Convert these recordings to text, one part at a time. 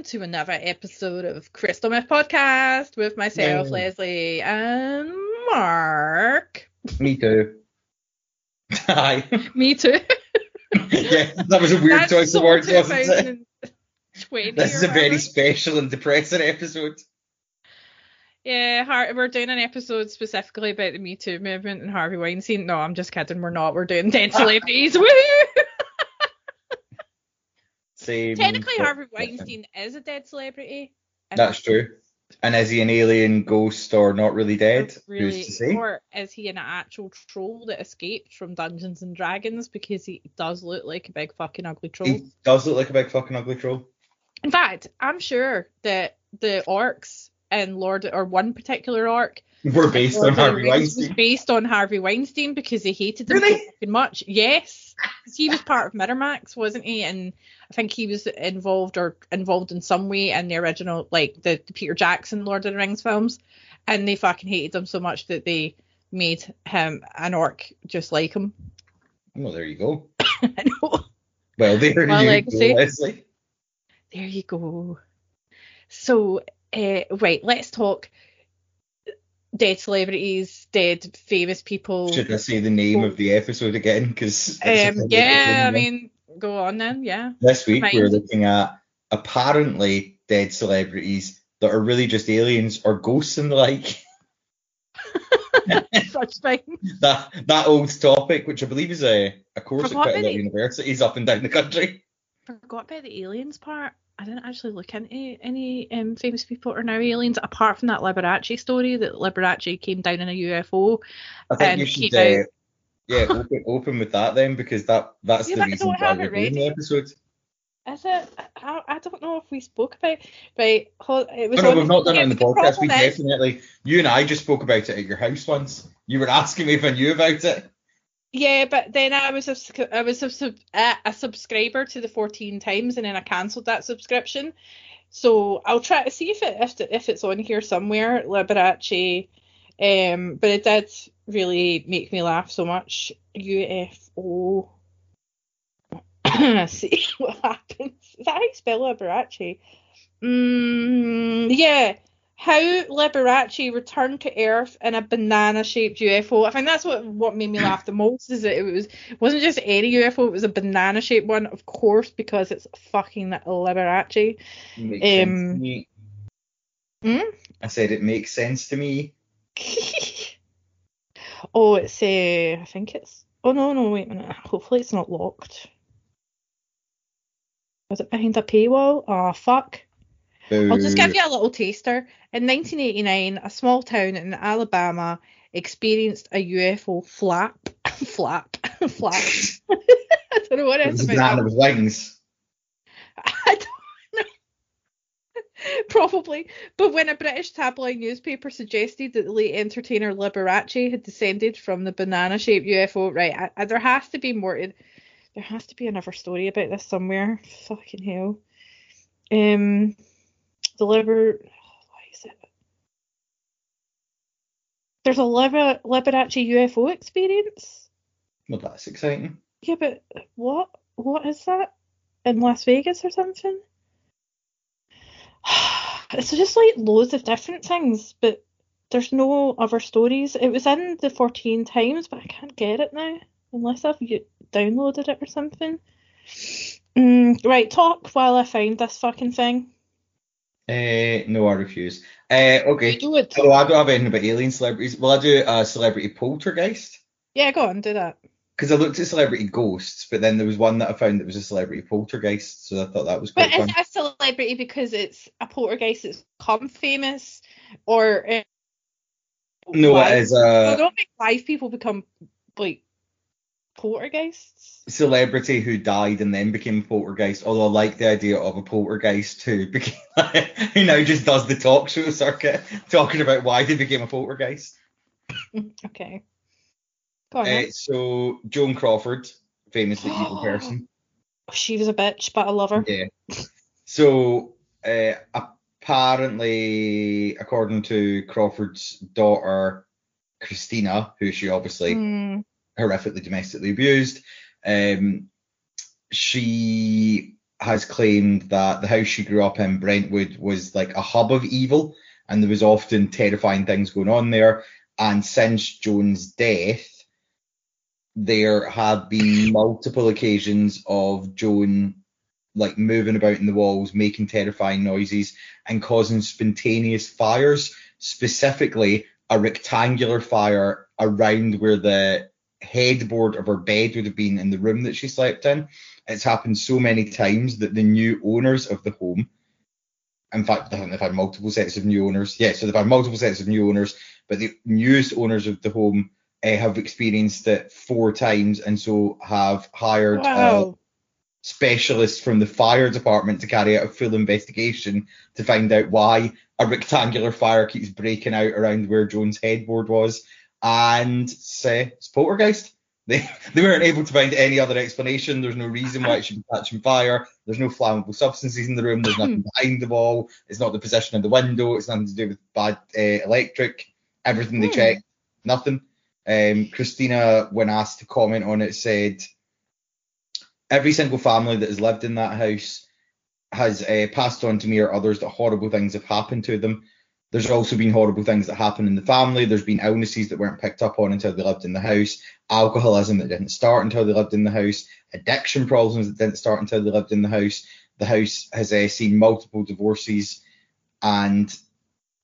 welcome to another episode of Crystal Myth Podcast with myself, Yay. Leslie, and Mark. Me too. Hi. Me too. yeah, that was a weird That's choice so of words, wasn't it? This is a very whatever. special and depressing episode. Yeah, we're doing an episode specifically about the Me Too movement and Harvey Weinstein. No, I'm just kidding. We're not. We're doing dead celebrities. Woo! Same. Technically, Harvey. Weinstein is a dead celebrity. That's true. And is he an alien, ghost, or not really dead? really, Who's to say? or is he an actual troll that escaped from Dungeons and Dragons because he does look like a big fucking ugly troll? He does look like a big fucking ugly troll. In fact, I'm sure that the orcs and Lord or one particular orc We're based on Harvey Rings was Weinstein. based on Harvey Weinstein because he hated him Really? so much. Yes, he was part of Miramax, wasn't he? And I think he was involved or involved in some way in the original, like the, the Peter Jackson Lord of the Rings films. And they fucking hated him so much that they made him an orc just like him. Well, there you go. I know. Well, there My you legacy. go, Leslie. There you go. So, uh, right, let's talk dead celebrities, dead famous people. Should I say the name of the episode again? Because Um, yeah, I mean, go on then, yeah. This week we're looking at apparently dead celebrities that are really just aliens or ghosts and the like. Such thing. that that old topic, which I believe is a, a course Forgot at quite a lot of universities up and down the country. Forgot about the aliens part. I didn't actually look into any um, famous people are now aliens, apart from that Liberace story that Liberace came down in a UFO. I think And you should uh, yeah open, open with that then because that that's Yeah, the reason why we're doing the episode. Is it? I, I don't know if we spoke about. Right, it was Oh, no, we've not done it on the podcast. We definitely you and I just spoke about it at your house once. You were asking me if I knew about it. Yeah, but then I was a, I was a, a subscriber to the Fortean Times, and then I cancelled that subscription. So I'll try to see if it if, if it's on here somewhere, Liberace. Um, but it did really make me laugh so much. UFO. see what happens. Is that how you spell Liberace? Mm, yeah. How Liberace returned to Earth in a banana-shaped UFO. I think that's what what made me laugh the most. Is that it was it wasn't just any UFO; it was a banana-shaped one, of course, because it's fucking Liberace. Makes sense to Um. Hmm? I said it makes sense to me. oh, it's uh, I think it's. Oh no, no, wait a minute. Hopefully, it's not locked. Was it behind a paywall? Oh fuck. I'll just give you a little taster. In 1989, a small town in Alabama experienced a UFO flap, flap, flap. I don't know what it's about. with wings. I don't know. Probably. But when a British tabloid newspaper suggested that the late entertainer Liberace had descended from the banana shaped UFO, right, I, I- there has to be more. to- There has to be another story about this somewhere. Fucking hell. Um, the Liber. Why is it? There's a Liber, Liberace UFO experience? Well, that's exciting. Yeah, but what? What is that? In Las Vegas or something? It's just like loads of different things, but there's no other stories. It was in the Fortean Times, but I can't get it now unless I've downloaded it or something. Mm, right, talk while I find this fucking thing. Uh, no, I refuse. Uh, okay. Do it. Although I don't have anything about alien celebrities. Well, I do a celebrity poltergeist Yeah, go on, do that. because I looked at celebrity ghosts, but then there was one that I found that was a celebrity poltergeist, so I thought that was But quite is fun. it a celebrity because it's a poltergeist that's become famous, or uh, No, it is I a don't think live people become like poltergeists. celebrity who died and then became a poltergeist. Although I like the idea of a poltergeist who became who now just does the talk show circuit, talking about why they became a poltergeist. Okay. Go on. Uh, so Joan Crawford, famously evil person. she was a bitch, but I love her. Yeah. So uh, apparently, according to Crawford's daughter Christina, who she obviously Mm, horrifically domestically abused, um, she has claimed that the house she grew up in, Brentwood, was like a hub of evil, and there was often terrifying things going on there. And since Joan's death, there have been multiple occasions of Joan like moving about in the walls, making terrifying noises, and causing spontaneous fires. Specifically, a rectangular fire around where the headboard of her bed would have been in the room that she slept in. It's happened so many times that the new owners of the home, in fact, I think they've had multiple sets of new owners. Yeah, so they've had multiple sets of new owners, but the newest owners of the home uh, have experienced it four times and so have hired Wow. uh, specialists from the fire department to carry out a full investigation to find out why a rectangular fire keeps breaking out around where Joan's headboard was. And say it's poltergeist. They they weren't able to find any other explanation. There's no reason why it should be catching fire. There's no flammable substances in the room. There's nothing behind the wall. It's not the position of the window. It's nothing to do with bad uh, electric. Everything they Hmm. checked, nothing. Um, Christina, when asked to comment on it, said every single family that has lived in that house has uh, passed on to me or others that horrible things have happened to them. There's also been horrible things that happen in the family. There's been illnesses that weren't picked up on until they lived in the house, alcoholism that didn't start until they lived in the house, addiction problems that didn't start until they lived in the house. The house has uh, seen multiple divorces, and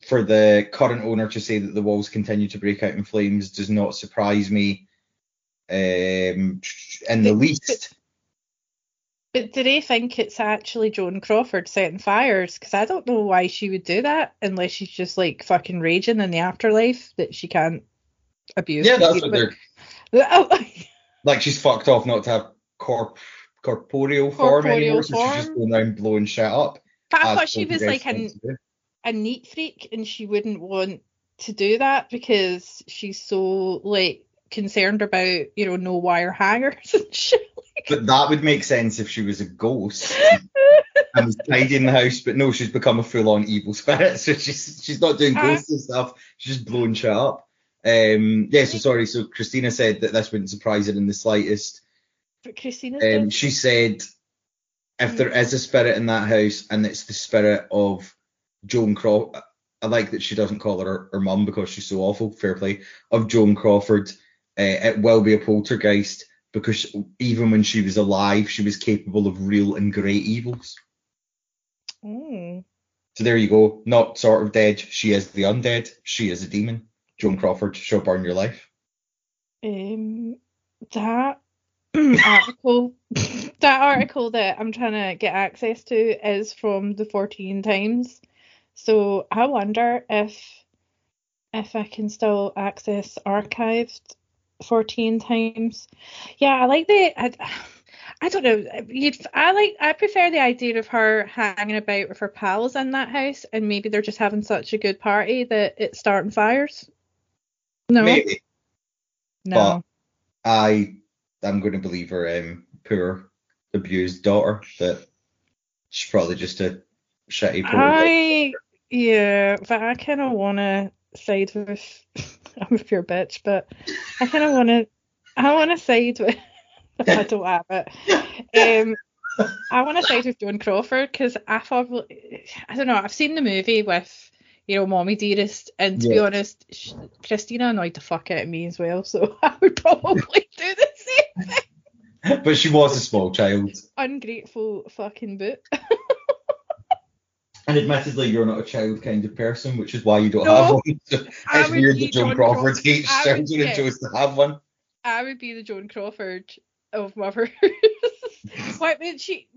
for the current owner to say that the walls continue to break out in flames does not surprise me um, in the least. But do they think it's actually Joan Crawford setting fires? Because I don't know why she would do that unless she's just like fucking raging in the afterlife that she can't abuse. Yeah, that's what they're like. She's fucked off not to have corp corporeal form Corporeal anymore, so she's just form. going around blowing shit up. but I thought she was like an, tends to do. a neat freak and she wouldn't want to do that because she's so like concerned about you know no wire hangers and shit. But that would make sense if she was a ghost and was tidying the house. But no, she's become a full-on evil spirit, so she's she's not doing Ah. ghosty stuff. She's just blowing shit up. Um, yeah, so sorry. So Christina said that this wouldn't surprise her in the slightest. But Christina. Um, she said if there is a spirit in that house and it's the spirit of Joan Crawford, I like that she doesn't call her, her mum because she's so awful. Fair play of Joan Crawford. Uh, it will be a poltergeist because even when she was alive, she was capable of real and great evils. Mm. So there you go. Not sort of dead. She is the undead. She is a demon. Joan Crawford, she'll burn your life. Um, that article, that article that I'm trying to get access to is from the Fortean Times. So I wonder if if I can still access archived Fortean Times. Yeah, I like the. I, I don't know. You'd, I like. I prefer the idea of her hanging about with her pals in that house, and maybe they're just having such a good party that it's starting fires. No, Maybe. no. I I'm going to believe her um, poor abused daughter that she's probably just a shitty poor. I yeah, but I kind of want to side with I'm a pure bitch, but I kind of want to I want to side with I don't have it. Um, I want to side with Joan Crawford because I thought I don't know. I've seen the movie with you know Mommy Dearest, and to be honest, sh- Christina annoyed the fuck out of me as well. So I would probably do the same thing. but she was a small child. Ungrateful fucking boot. And admittedly, you're not a child kind of person, which is why you don't No, have one. So it's weird that Joan Crawford Crawford. hates children and chose to have one. I would be the Joan Crawford of mothers. Why would she?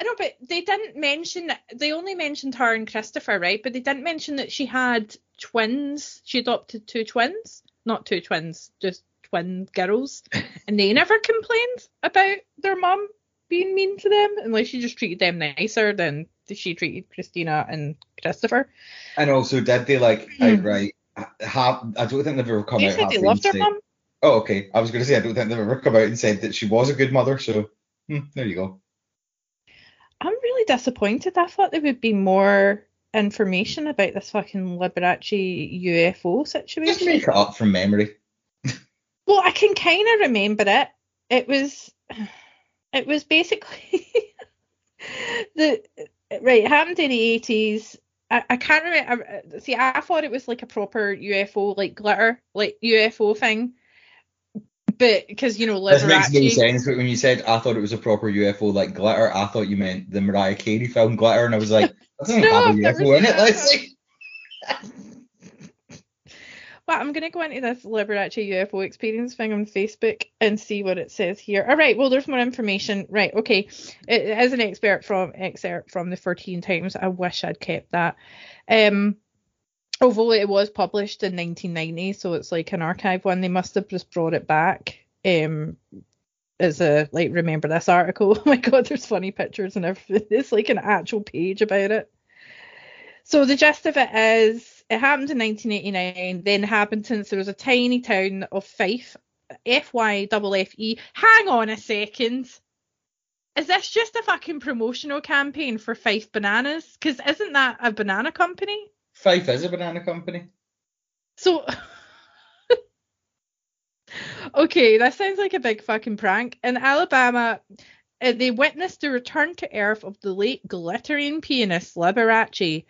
I know, but they didn't mention. They only mentioned her and Christopher, right? But they didn't mention that she had twins. She adopted two twins, not two twins, just twin girls, and they never complained about their mum being mean to them, unless she just treated them nicer than she treated Christina and Christopher. And also, did they like Hmm. outright have? I don't think they've ever come They out. said they and loved said- mum. Oh, okay. I was going to say I don't think they've ever come out and said that she was a good mother. So hmm, there you go. I'm really disappointed. I thought there would be more information about this fucking Liberace UFO situation. Just make it up from memory. Well, I can kind of remember it. It was, it was basically, the right it happened in the eighties. I, I can't remember. I- See, I thought it was like a proper UFO, like glitter, like UFO thing. But because you know, This makes no sense, but when you said I thought it was a proper UFO like glitter, I thought you meant the Mariah Carey film Glitter, and I was like, that doesn't No, have a UFO in it, Leslie. Well, I'm gonna go into this Liberace UFO experience thing on Facebook and see what it says here. All right, well, there's more information. Right, okay. It, it is an expert from excerpt from the 13 Times. I wish I'd kept that. Um, although it was published in 1990, so it's like an archive one. They must have just brought it back. Um, as a like, remember this article? Oh my god, there's funny pictures and everything. It's like an actual page about it. So the gist of it is, it happened in 1989. Then happened since there was a tiny town of Fyffe, F Y F F E. Hang on a second. Is this just a fucking promotional campaign for Fife Bananas? Because isn't that a banana company? Fife is a banana company. So, okay, that sounds like a big fucking prank. In Alabama, uh, they witnessed the return to Earth of the late glittering pianist Liberace,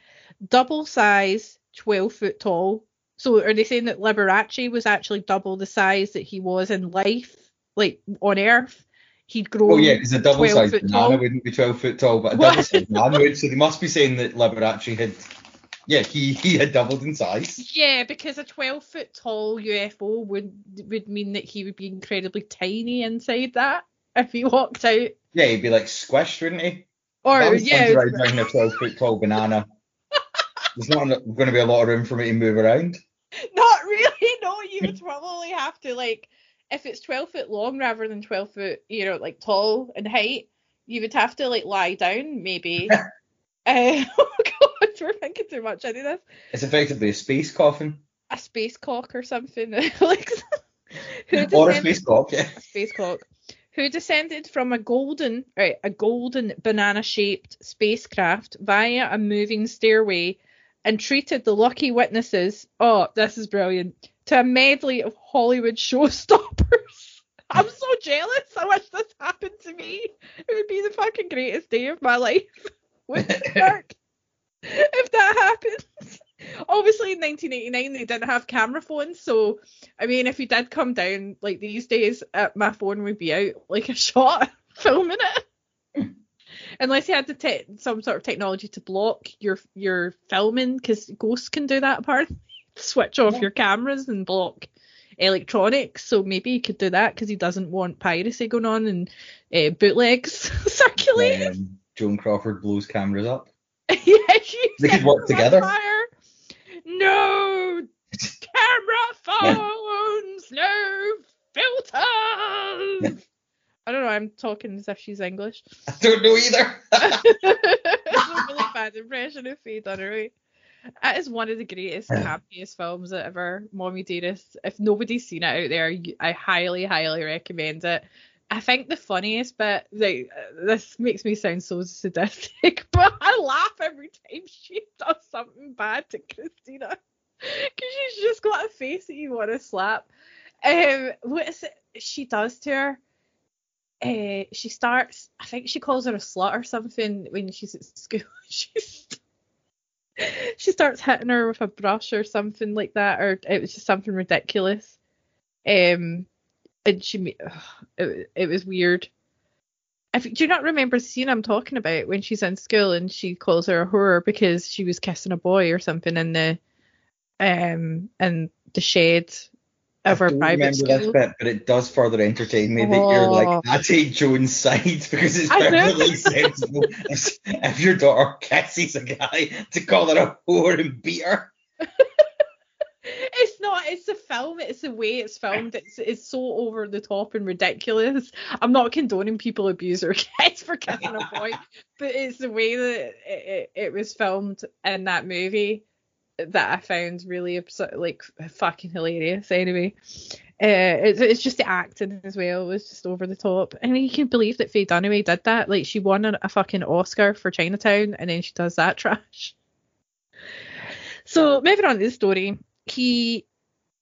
double size, 12 foot tall. So, are they saying that Liberace was actually double the size that he was in life, like on Earth? He'd grown. Oh yeah, because a double 12 sized banana tall. wouldn't be 12 foot tall, but a double sized banana would. So they must be saying that Liberace had, yeah, he he had doubled in size. Yeah, because a 12 foot tall UFO would would mean that he would be incredibly tiny inside that if he walked out. Yeah, he'd be like squished, wouldn't he? Or yeah, to a 12 foot tall banana. There's not going to be a lot of room for me to move around. not really. No, you would probably have to like if it's 12 foot long rather than 12 foot, you know, like tall in height, you would have to like lie down maybe. uh, oh god, we're thinking too much into this. It's effectively a space coffin A space cock or something. like who or a space cock. Yeah. space cock, who descended from a golden, right, a golden banana-shaped spacecraft via a moving stairway, and treated the lucky witnesses. Oh, this is brilliant! To a medley of Hollywood showstoppers. I'm so jealous. I wish this happened to me. It would be the fucking greatest day of my life. Wouldn't it, Mark? if that happens. Obviously, in 1989, they didn't have camera phones, so I mean, if he did come down like these days, uh, my phone would be out like a shot filming it. Unless you had the te- some sort of technology to block your your filming, because ghosts can do that apparently. Switch off Yeah. your cameras and block electronics. So maybe he could do that because he doesn't want piracy going on and uh, bootlegs circulating. Um, Joan Crawford blows cameras up. yeah, she They could work together. fire. No camera phones, no filters. I don't know. I'm talking as if she's English. I don't know either. It's a really bad impression of Faye Dunaway. That is one of the greatest, happiest films that ever. Mommy Dearest. If nobody's seen it out there, I highly, highly recommend it. I think the funniest bit, like, uh, this makes me sound so sadistic, but I laugh every time she does something bad to Christina. Because she's just got a face that you want to slap. Um, what is it she does to her? Uh, she starts, I think she calls her a slut or something when she's at school. She's she starts hitting her with a brush or something like that, or it was just something ridiculous. Um, and she, ugh, it, it was weird. If, do you not remember the scene I'm talking about when she's in school and she calls her a whore because she was kissing a boy or something in the um in the shed of I don't private remember school? bit, but it does further entertain me that you're Oh. like, I take Joan's side because it's perfectly sensible if, if your daughter kisses a guy to call her a whore and beat her. It's not. It's the film. It's the way it's filmed. It's it's so over the top and ridiculous. I'm not condoning people abuse their kids for kissing a boy, but it's the way that it, it, it was filmed in that movie that I found really absurd, like fucking hilarious. Anyway, uh, it's it's just the acting as well. It was just over the top. I mean, you can believe that Faye Dunaway did that. Like she won a, a fucking Oscar for Chinatown, and then she does that trash. So moving on to the story, he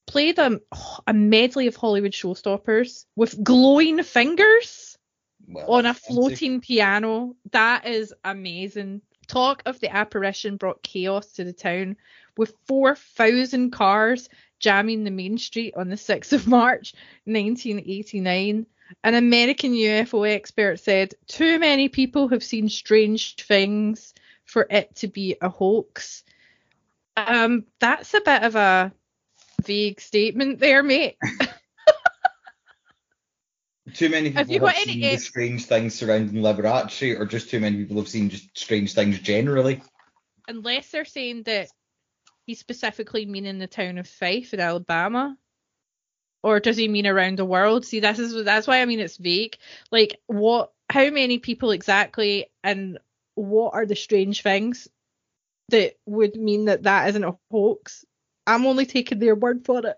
played a, a medley of Hollywood showstoppers with glowing fingers. Well, on a that's fancy. floating piano. That is amazing. Talk of the apparition brought chaos to the town with 4,000 cars jamming the main street on the 6th of March 1989. An American UFO expert said, Too many people have seen strange things for it to be a hoax. Um, that's a bit of a vague statement there, mate. Too many people Have have, got seen any- the strange things surrounding Liberace, or just too many people have seen just strange things generally. unless they're saying that he's specifically meaning the town of Fyffe in Alabama, or does he mean around the world? See, this is that's why I mean it's vague. Like, what? How many people exactly, and what are the strange things that would mean that that isn't a hoax? I'm only taking their word for it.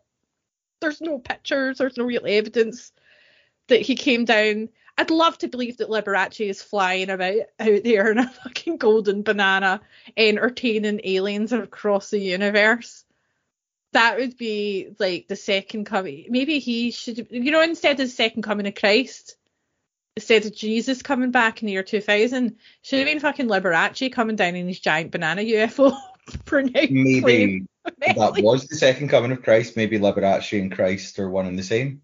There's no pictures. There's no real evidence that he came down. I'd love to believe that Liberace is flying about out there in a fucking golden banana, entertaining aliens across the universe. That would be like the second coming. Maybe he should, you know, instead of the second coming of Christ, instead of Jesus coming back in the year 2000, should have been fucking Liberace coming down in his giant banana UFO. Maybe that was the second coming of Christ. Maybe Liberace and Christ are one and the same.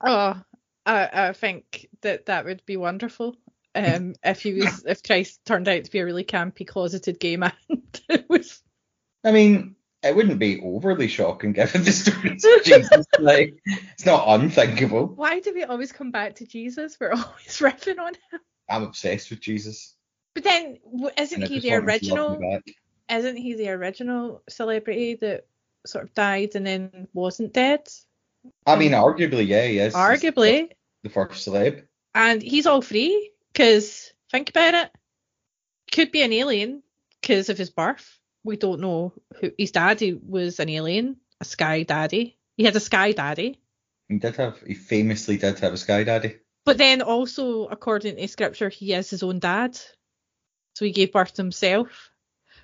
Oh, I, I think that that would be wonderful. Um, if he was, if Christ turned out to be a really campy, closeted gay man, it was. I mean, it wouldn't be overly shocking given the stories of Jesus. Like, it's not unthinkable. Why do we always come back to Jesus? We're always riffing on him. I'm obsessed with Jesus. But then, isn't he the want him to love original? Isn't he the original celebrity that sort of died and then wasn't dead? I mean, um, arguably, yeah, he is. Arguably, The first celeb. and he's all free because think about it, could be an alien because of his birth. We don't know who his daddy was an alien, a sky daddy. He had a sky daddy, He did have, he famously did have a sky daddy. but then also according to scripture, he is his own dad. So he gave birth to himself,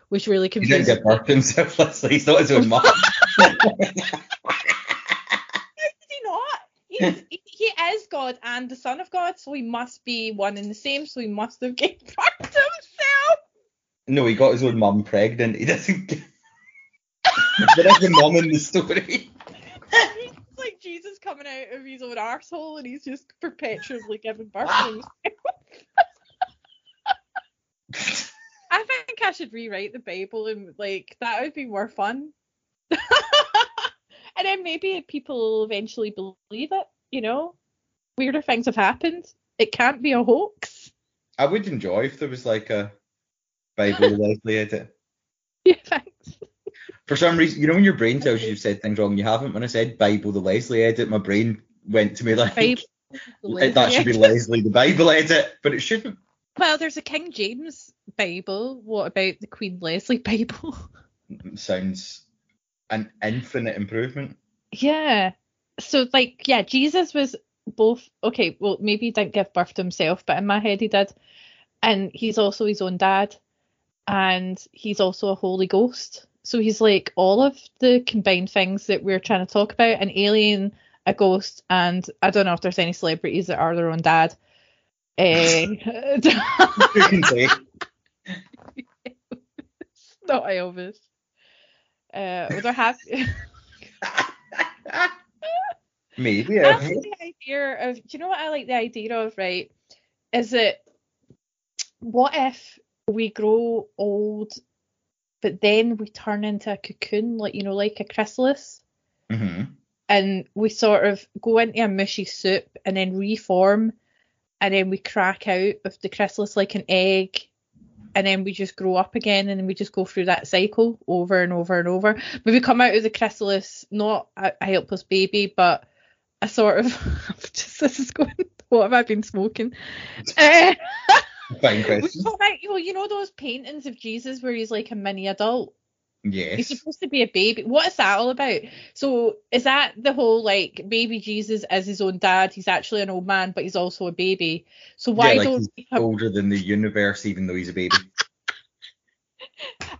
which really confused. He didn't give birth to himself, Leslie. He's not his own mum. Is he is God and the Son of God, so he must be one and the same. So he must have birth to himself. no, he got his own mum pregnant. He doesn't. There is a mum in the story. It's like Jesus coming out of his own arsehole and he's just perpetually giving birth to himself. I think I should rewrite the Bible and like that would be more fun. And then maybe people will eventually believe it, you know? Weirder things have happened. It can't be a hoax. I would enjoy if there was like a Bible Leslie edit. Yeah, thanks. For some reason, you know when your brain tells you you've said things wrong, you haven't. When I said Bible the Leslie edit, my brain went to me like Bible. "Eh, that should be Leslie the Bible edit, but it shouldn't. Well, there's a King James Bible. What about the Queen Leslie Bible? Sounds an infinite improvement. Yeah. So like, yeah, Jesus was both okay, well maybe he didn't give birth to himself, but in my head he did. And he's also his own dad. And he's also a Holy Ghost. So he's like all of the combined things that we're trying to talk about, an alien, a ghost, and I don't know if there's any celebrities that are their own dad. Eh. Say? not Elvis. Uh, there have Maybe. The idea of do you know what I like the idea of, right? Is it what if we grow old but then we turn into a cocoon, like you know, like a chrysalis, hmm and we sort of go into a mushy soup and then reform and then we crack out of the chrysalis like an egg and then we just grow up again and then we just go through that cycle over and over and over. But we come out of the chrysalis not a, a helpless baby, but a sort of just this is going. What have I been smoking? Uh, Fine question. you know, you know those paintings of Jesus where he's like a mini adult. He's supposed to be a baby. What is that all about? So is that the whole like baby Jesus as his own dad? He's actually an old man, but he's also a baby. So why yeah, like don't he's have older than the universe, even though he's a baby.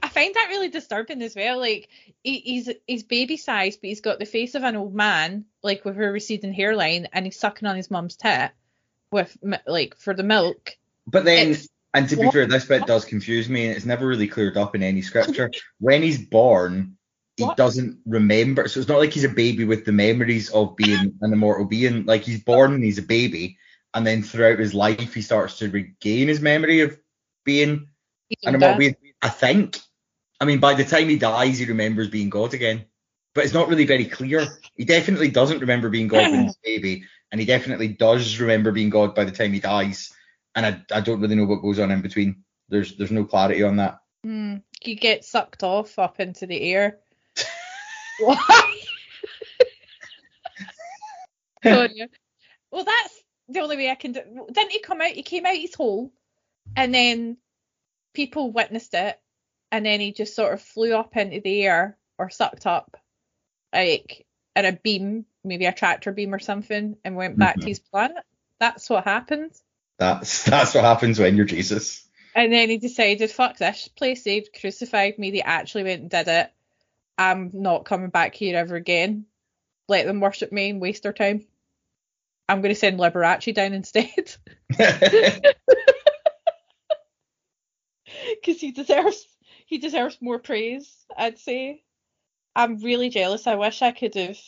I find that really disturbing as well. Like he, he's he's baby sized, but he's got the face of an old man, like with a receding hairline, and he's sucking on his mum's tit. with like for the milk. But then, It's- and to be what- fair, this bit does confuse me, and it's never really cleared up in any scripture. when he's born, he What? doesn't remember. So it's not like he's a baby with the memories of being an immortal being. Like he's born and he's a baby, and then throughout his life, he starts to regain his memory of being an immortal being. I think. I mean, by the time he dies, he remembers being God again. But it's not really very clear. He definitely doesn't remember being God when he's a baby, and he definitely does remember being God by the time he dies. And I, I don't really know what goes on in between. There's there's no clarity on that. Hmm. You get sucked off up into the air. Why? Well, that's the only way I can do. Didn't he come out? He came out his hole, and then people witnessed it, and then he just sort of flew up into the air or sucked up, like in a beam, maybe a tractor beam or something, and went back Mhm. to his planet. That's what happened. That's that's what happens when you're Jesus. And then he decided, fuck this place, they've crucified me, they actually went and did it. I'm not coming back here ever again. Let them worship me and waste their time. I'm going to send Liberace down instead. Because he deserves he deserves more praise, I'd say. I'm really jealous. I wish I could have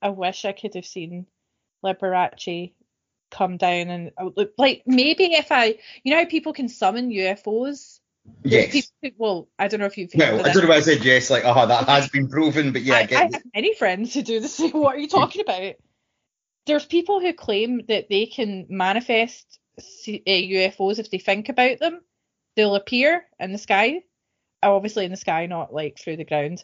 I wish I could have seen Liberace come down and like maybe if I you know how people can summon UFOs? Yes. people well, I don't know if you've No, I don't know why I said yes. Like, oh, that has been proven, but yeah, I I, I have many friends who do same. What are you talking about? There's people who claim that they can manifest uh, UFOs if they think about them. They'll appear in the sky, Uh, obviously in the sky, not like through the ground.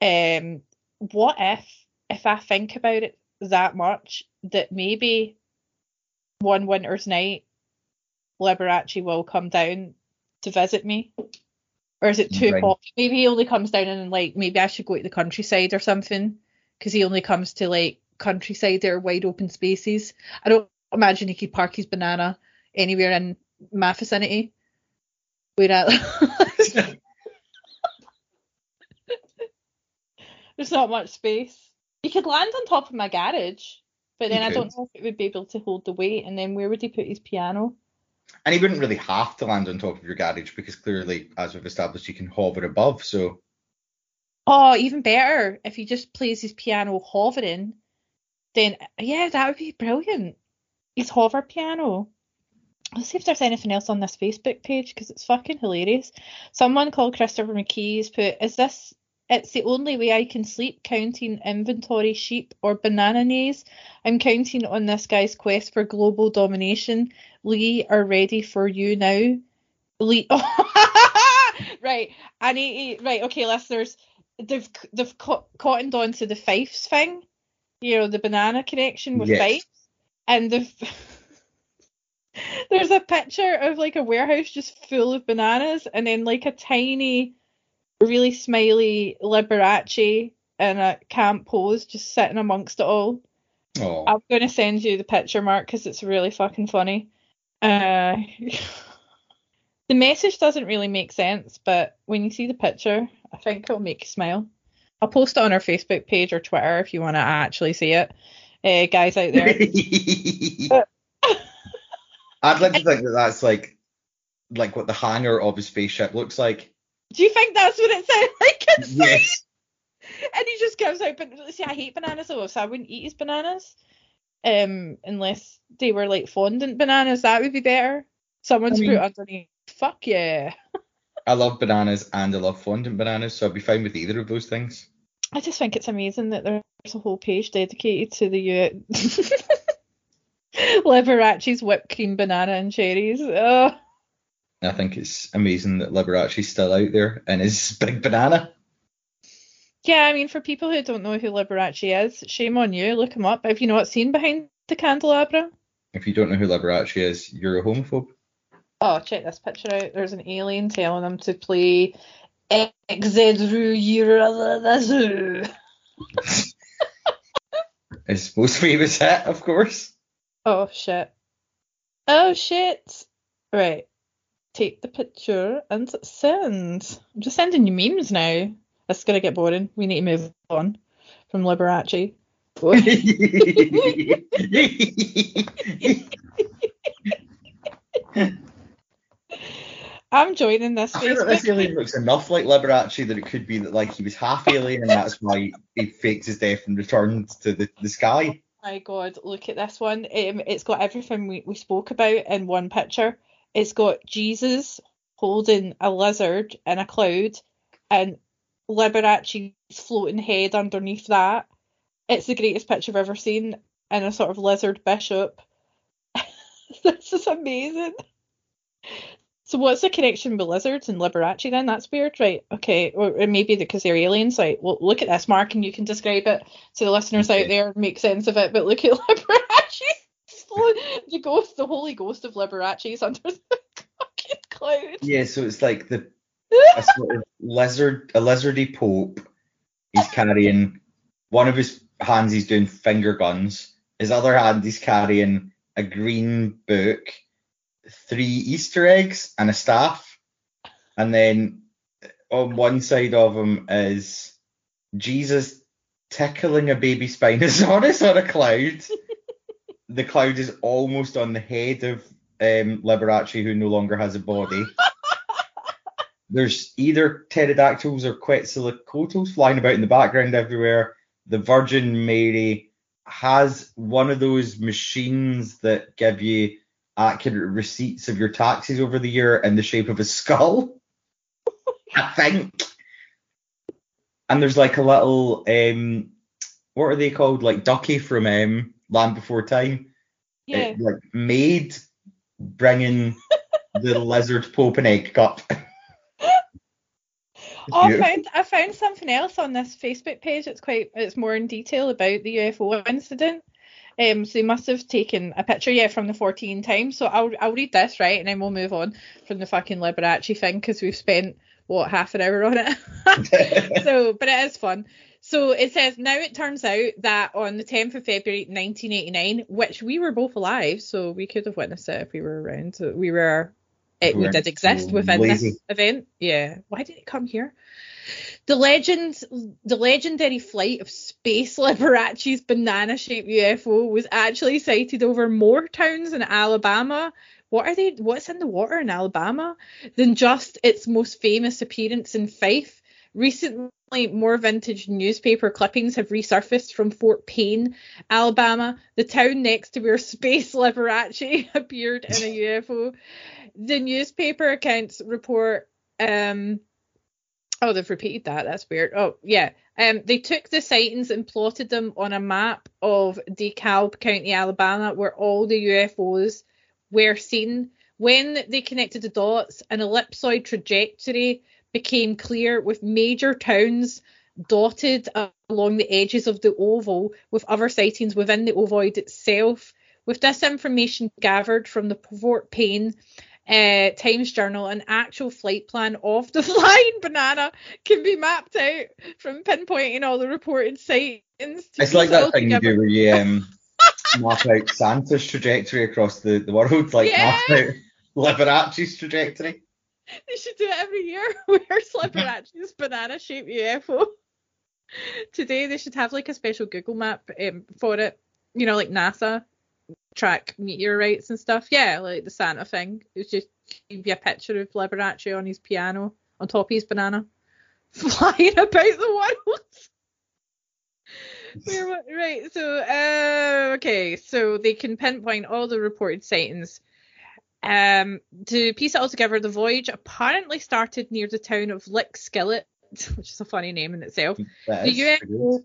Um, what if, if I think about it that much, that maybe one winter's night, Liberace will come down to visit me? Or is it too Right. hot? Maybe he only comes down and like maybe I should go to the countryside or something because he only comes to like countryside or wide open spaces. I don't imagine he could park his banana anywhere in my vicinity. Where I, there's not much space. He could land on top of my garage, but then He I don't know if it would be able to hold the weight. And then where would he put his piano? And he wouldn't really have to land on top of your garage because clearly, as we've established, you can hover above. So Oh, even better if he just plays his piano hovering. Then yeah, that would be brilliant. His hover piano. Let's see if there's anything else on this Facebook page because it's fucking hilarious. Someone called Christopher McKee's put, "Is this? It's the only way I can sleep counting inventory sheep or banana nays. I'm counting on this guy's quest for global domination. Lee are ready for you now. Lee. right. I need. Right. Okay, listeners. They've they've co- cottoned on to the Fyffes thing. You know the banana connection with Yes. Fyffes, and the. There's a picture of like a warehouse just full of bananas, and then like a tiny, really smiley Liberace in a camp pose, just sitting amongst it all. I'm gonna send you the picture, Mark, because it's really fucking funny. Uh, the message doesn't really make sense, but when you see the picture, I think it'll make you smile. I'll post it on our Facebook page or Twitter if you want to actually see it, uh, guys out there. I'd like to think that that's like like what the hangar of a spaceship looks like. Do you think that's what it sounds like? inside? Yes. And he just gives out. But see, I hate bananas though, so I wouldn't eat his bananas. Um, unless they were like fondant bananas, that would be better. Someone's I mean- put underneath. Fuck yeah. I love bananas and I love fondant bananas, so I'd be fine with either of those things. I just think it's amazing that there's a whole page dedicated to the U. Liberace's whipped cream banana and cherries. Oh, I think it's amazing that Liberace's still out there and his big banana. yeah. I mean, for people who don't know who Liberace is, shame on you. Look him up. Have you not seen behind the candelabra? If you don't know who Liberace is, you're a homophobe. Oh, check this picture out. There's an alien telling him to play Exedru Yuradazu. His most famous hit, of course. Oh shit. Oh shit. Right. Take the picture and send. I'm just sending you memes now. It's gonna get boring. We need to move on from Liberace. I'm joining this I feel that this alien looks enough like Liberace that it could be that like he was half alien and that's why he faked his death and returned to the, the sky. My God, look at this one. Um, it's got everything we, we spoke about in one picture. It's got Jesus holding a lizard in a cloud and Liberace's floating head underneath that. It's the greatest picture I've ever seen in a sort of lizard bishop. this is amazing. So what's the connection with lizards and Liberace then? That's weird, right? Okay, or, or maybe because they're aliens. Like, well, look at this, Mark, and you can describe it to the listeners Okay. out there, make sense of it. But look at Liberace, the ghost, the holy ghost of Liberace is under the fucking cloud. Yeah, so it's like the a sort of lizard, a lizardy pope. He's carrying one of his hands. He's doing finger guns. His other hand, he's carrying a green book, three Easter eggs, and a staff. And then on one side of him is Jesus tickling a baby Spinosaurus on a cloud. The cloud is almost on the head of um, Liberace, who no longer has a body. There's either pterodactyls or quetzalcoatlus flying about in the background everywhere. The Virgin Mary has one of those machines that give you accurate receipts of your taxes over the year in the shape of a skull. I think. And there's like a little um what are they called? Like Ducky from um Land Before Time. Yeah. It, like maid bringing the lizard pope an egg cup. Oh, I found I found something else on this Facebook page. It's quite it's more in detail about the UFO incident. Um, so they must have taken a picture, yeah, from the Fortean Times. So I'll I'll read this right, and then we'll move on from the fucking Liberace thing because we've spent what half an hour on it. so, but it is fun. So it says now it turns out that on the 10th of February 1989, which we were both alive, so we could have witnessed it if we were around. So we were, it, We we did exist within lazy. this event. Yeah. Why did it come here? The legend, the legendary flight of Space Liberace's banana-shaped UFO was actually sighted over more towns in Alabama. What are they? What's in the water in Alabama? Than just its most famous appearance in Fyffe. Recently, more vintage newspaper clippings have resurfaced from Fort Payne, Alabama, the town next to where Space Liberace appeared in a UFO. The newspaper accounts report um, Oh, they've repeated that. That's weird. Oh, yeah. Um, they took the sightings and plotted them on a map of DeKalb County, Alabama, where all the UFOs were seen. When they connected the dots, an ellipsoid trajectory became clear with major towns dotted along the edges of the oval, with other sightings within the ovoid itself. With this information gathered from the Fort Payne uh, Times Journal, an actual flight plan of the flying banana can be mapped out from pinpointing all the reported sightings. to It's like piece it all that thing you do where you um, map out Santa's trajectory across the, the world, like map out Liberace's trajectory. They should do it every year. Where's Liberace's banana shaped UFO? Today they should have like a special Google map um, for it. You know, like NASA track meteorites and stuff. Yeah, like the Santa thing. It's just give you a picture of Liberace on his piano on top of his banana, flying about the world. Right, so uh, okay, so they can pinpoint all the reported sightings. Um, to piece it all together, the voyage apparently started near the town of Lick Skillet, which is a funny name in itself. The UFO,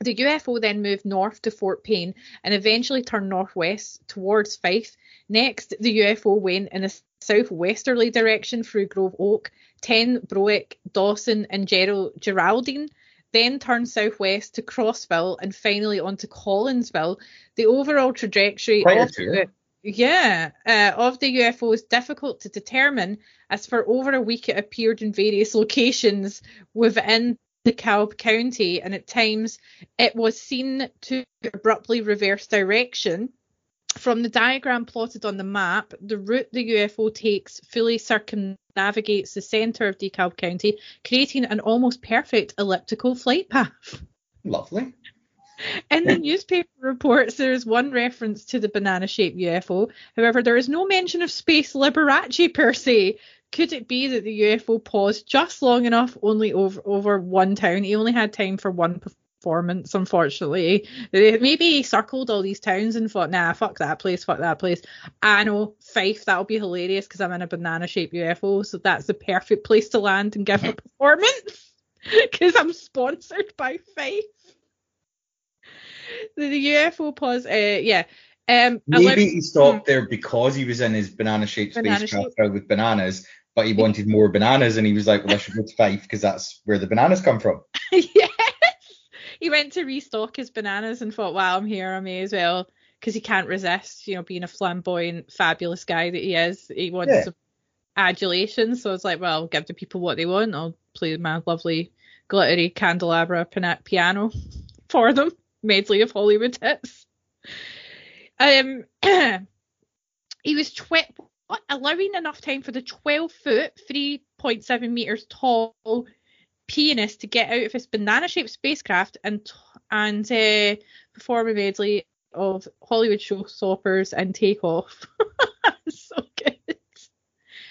the UFO then moved north to Fort Payne and eventually turned northwest towards Fyffe. Next, the UFO went in a southwesterly direction through Grove Oak, Ten, Broeck, Dawson, and Gerald, Geraldine. Then turned southwest to Crossville and finally on to Collinsville. The overall trajectory Quite of the, yeah, uh, of the UFO is difficult to determine, as for over a week it appeared in various locations within DeKalb County, and at times it was seen to abruptly reverse direction. From the diagram plotted on the map, the route the UFO takes fully circumnavigates the centre of DeKalb County, creating an almost perfect elliptical flight path. Lovely. In the newspaper reports, there is one reference to the banana-shaped UFO. However, there is no mention of space Liberace per se. Could it be that the UFO paused just long enough, only over over one town? He only had time for one performance, unfortunately. Maybe he circled all these towns and thought, nah, fuck that place, fuck that place. Ah, I know, Fyffe, that'll be hilarious because I'm in a banana-shaped UFO, so that's the perfect place to land and give a performance because I'm sponsored by Fyffe the, the UFO pause. Uh, yeah. Um, Maybe he stopped there because he was in his banana-shaped banana spacecraft filled with bananas, but he wanted more bananas, and he was like, "Well, I should go to Fyffe because that's where the bananas come from." yes. He went to restock his bananas and thought, "Wow, I'm here. I may as well." Because he can't resist, you know, being a flamboyant, fabulous guy that he is. He wants yeah. adulation, so it's like, well, I'll give the people what they want. I'll play my lovely glittery candelabra piano for them medley of Hollywood hits. Um, he was tw- allowing enough time for the 12 foot, 3.7 meters tall pianist to get out of his banana shaped spacecraft and and uh, perform a medley of Hollywood showstoppers and take off. so good.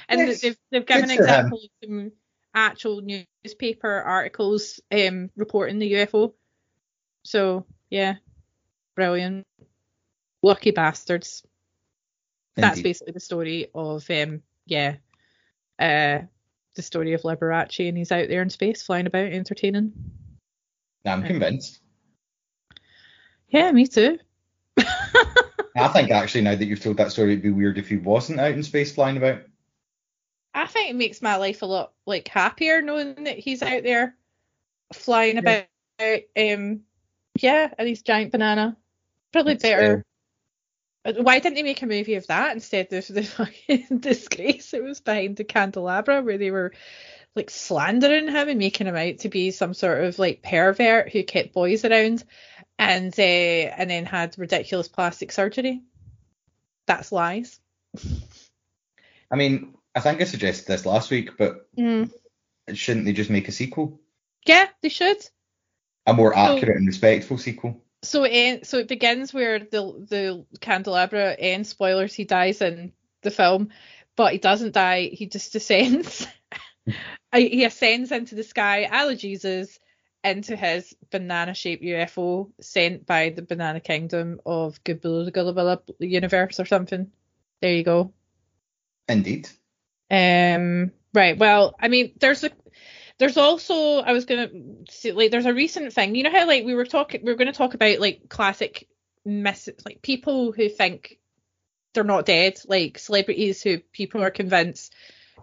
And yes, they've, they've given examples of some actual newspaper articles um, reporting the UFO. So yeah, brilliant. Lucky bastards. Indeed. That's basically the story of um yeah, uh the story of Liberace and he's out there in space flying about entertaining. I'm convinced. Yeah, me too. I think actually now that you've told that story, it'd be weird if he wasn't out in space flying about. I think it makes my life a lot like happier knowing that he's out there flying yeah. about um yeah, at least giant banana. Probably That's better. Fair. Why didn't they make a movie of that instead of the fucking disgrace it was behind the candelabra where they were like slandering him and making him out to be some sort of like pervert who kept boys around and uh, and then had ridiculous plastic surgery. That's lies. I mean, I think I suggested this last week, but mm. shouldn't they just make a sequel? Yeah, they should a more accurate so, and respectful sequel. So it so it begins where the the candelabra ends. Spoilers: he dies in the film, but he doesn't die. He just descends. he ascends into the sky, a Jesus, into his banana-shaped UFO sent by the Banana Kingdom of Gulabilla Universe or something. There you go. Indeed. Um. Right. Well, I mean, there's a there's also I was gonna see like there's a recent thing. You know how like we were talking we are gonna talk about like classic miss like people who think they're not dead, like celebrities who people are convinced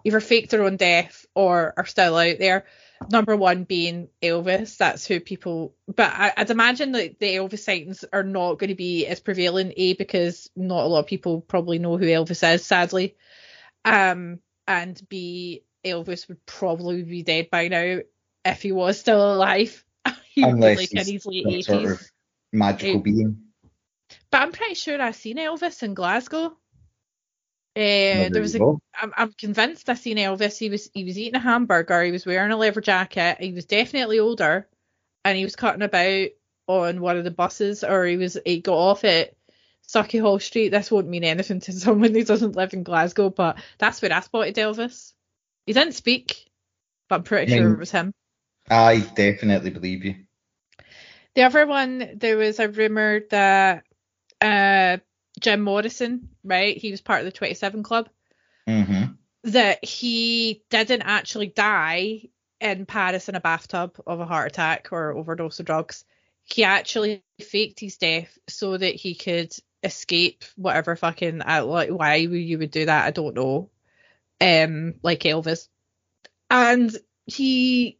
either faked their own death or are still out there. Number one being Elvis. That's who people. But I, would imagine that the Elvis sightings are not going to be as prevalent. A because not a lot of people probably know who Elvis is, sadly. Um, and B Elvis would probably be dead by now if he was still alive. he Unless like in his late eighties. Sort of magical being. But I'm pretty sure I've seen Elvis in Glasgow. Uh, there was a, I'm, I'm convinced I seen Elvis. He was he was eating a hamburger. He was wearing a leather jacket. He was definitely older, and he was cutting about on one of the buses, or he was he got off at Hall Street. This won't mean anything to someone who doesn't live in Glasgow, but that's where I spotted Elvis. He didn't speak, but I'm pretty sure it was him. I definitely believe you. The other one, there was a rumor that uh, Jim Morrison, right? He was part of the 27 Club. Mm-hmm. That he didn't actually die in Paris in a bathtub of a heart attack or overdose of drugs. He actually faked his death so that he could escape whatever fucking uh, like why you would do that. I don't know um, like Elvis. And he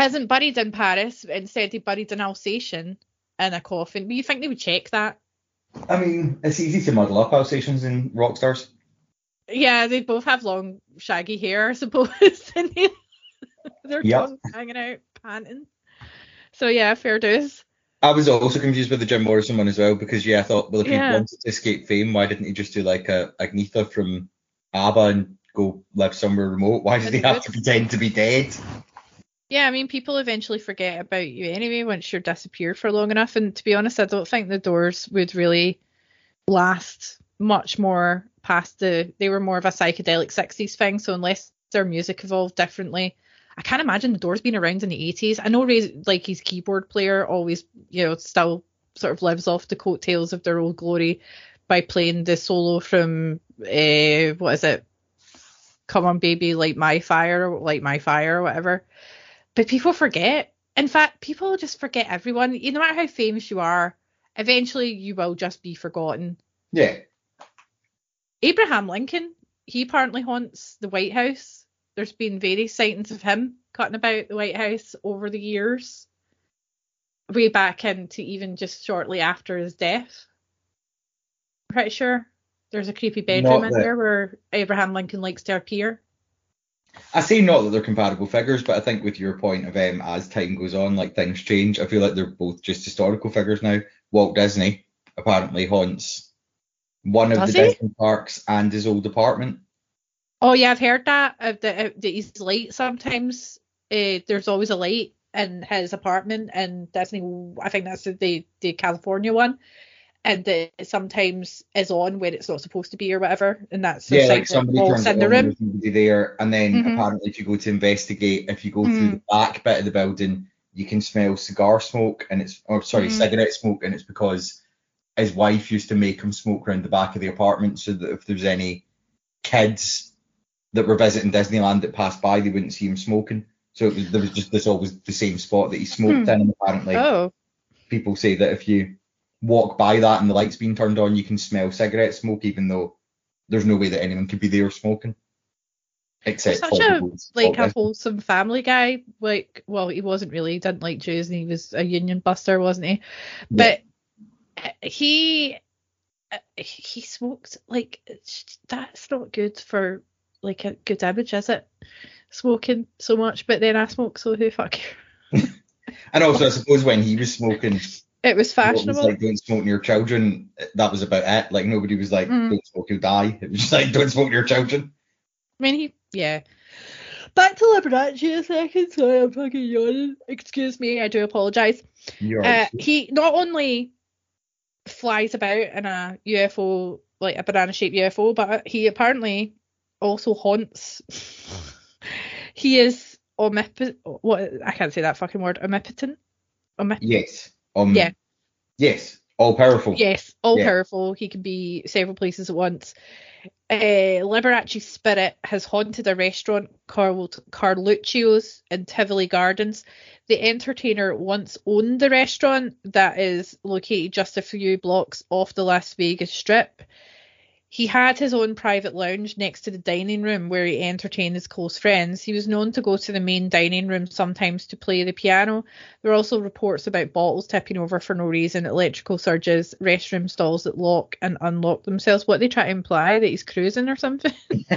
isn't buried in Paris. Instead, he buried in Alsatian in a coffin. Do you think they would check that? I mean, it's easy to muddle up Alsatians and rock stars. Yeah, they both have long, shaggy hair, I suppose. and they, their yep. tongues hanging out, panting. So yeah, fair dues. I was also confused with the Jim Morrison one as well because yeah, I thought, well, if yeah. he wanted to escape fame, why didn't he just do like a Agnetha from ABBA and go live somewhere remote? Why did he have to pretend to be dead? Yeah, I mean, people eventually forget about you anyway once you're disappeared for long enough. And to be honest, I don't think the Doors would really last much more past the. They were more of a psychedelic 60s thing, so unless their music evolved differently, I can't imagine the Doors being around in the 80s. I know Ray, like his keyboard player, always you know still sort of lives off the coattails of their old glory by playing the solo from uh, what is it? Come on, baby, light my fire, light my fire, or whatever. But people forget. In fact, people just forget everyone. You no matter how famous you are, eventually you will just be forgotten. Yeah. Abraham Lincoln, he apparently haunts the White House. There's been various sightings of him cutting about the White House over the years, way back into even just shortly after his death. Pretty sure there's a creepy bedroom Not in that- there where Abraham Lincoln likes to appear. I say not that they're comparable figures, but I think with your point of um, as time goes on, like things change. I feel like they're both just historical figures now. Walt Disney apparently haunts one of Does the he? Disney parks and his old apartment. Oh yeah, I've heard that. Uh, that, uh, that he's late sometimes. Uh, there's always a light in his apartment in Disney. I think that's the the California one, and that it sometimes is on when it's not supposed to be or whatever. And that's Yeah, like somebody turns in the room. there's nobody there, and then Mhm. apparently if you go to investigate, if you go through Mm. the back bit of the building, you can smell cigar smoke, and it's or sorry, Mm. cigarette smoke, and it's because his wife used to make him smoke around the back of the apartment, so that if there's any kids that were visiting Disneyland that passed by, they wouldn't see him smoking. So it was, there was just this always the same spot that he smoked Hmm. in, and apparently oh, people say that if you walk by that and the light's being turned on, you can smell cigarette smoke, even though there's no way that anyone could be there smoking. Except such a like a wholesome family guy. Like, well, he wasn't really. He didn't like Jews, and he was a union buster, wasn't he? But uh, he uh, he smoked like that's not good for like a good image, is it? Smoking so much, but then I smoke, so who fuck? Disney. And also, I suppose when he was smoking, It was what was fashionable. like don't smoke near children. That was about it. Like nobody was like Mm. don't smoke, you'll die. It was just like don't smoke near children. I mean, he yeah. Back to Liberace a second. Sorry, I'm fucking yawning. Excuse me, I do apologise. You're Uh, he not only flies about in a UFO, like a banana shaped UFO, but he apparently also haunts. he is omnipotent. What I can't say that fucking word. Omnipotent. Omnip- yes. Um. Yeah. Yes. All powerful. Yes, all Yeah. powerful. He can be several places at once. Uh, Liberace's spirit has haunted a restaurant called Carluccio's in Tivoli Gardens. The entertainer once owned the restaurant that is located just a few blocks off the Las Vegas Strip. He had his own private lounge next to the dining room where he entertained his close friends. He was known to go to the main dining room sometimes to play the piano. There are also reports about bottles tipping over for no reason, electrical surges, restroom stalls that lock and unlock themselves. What they try to imply that he's cruising or something.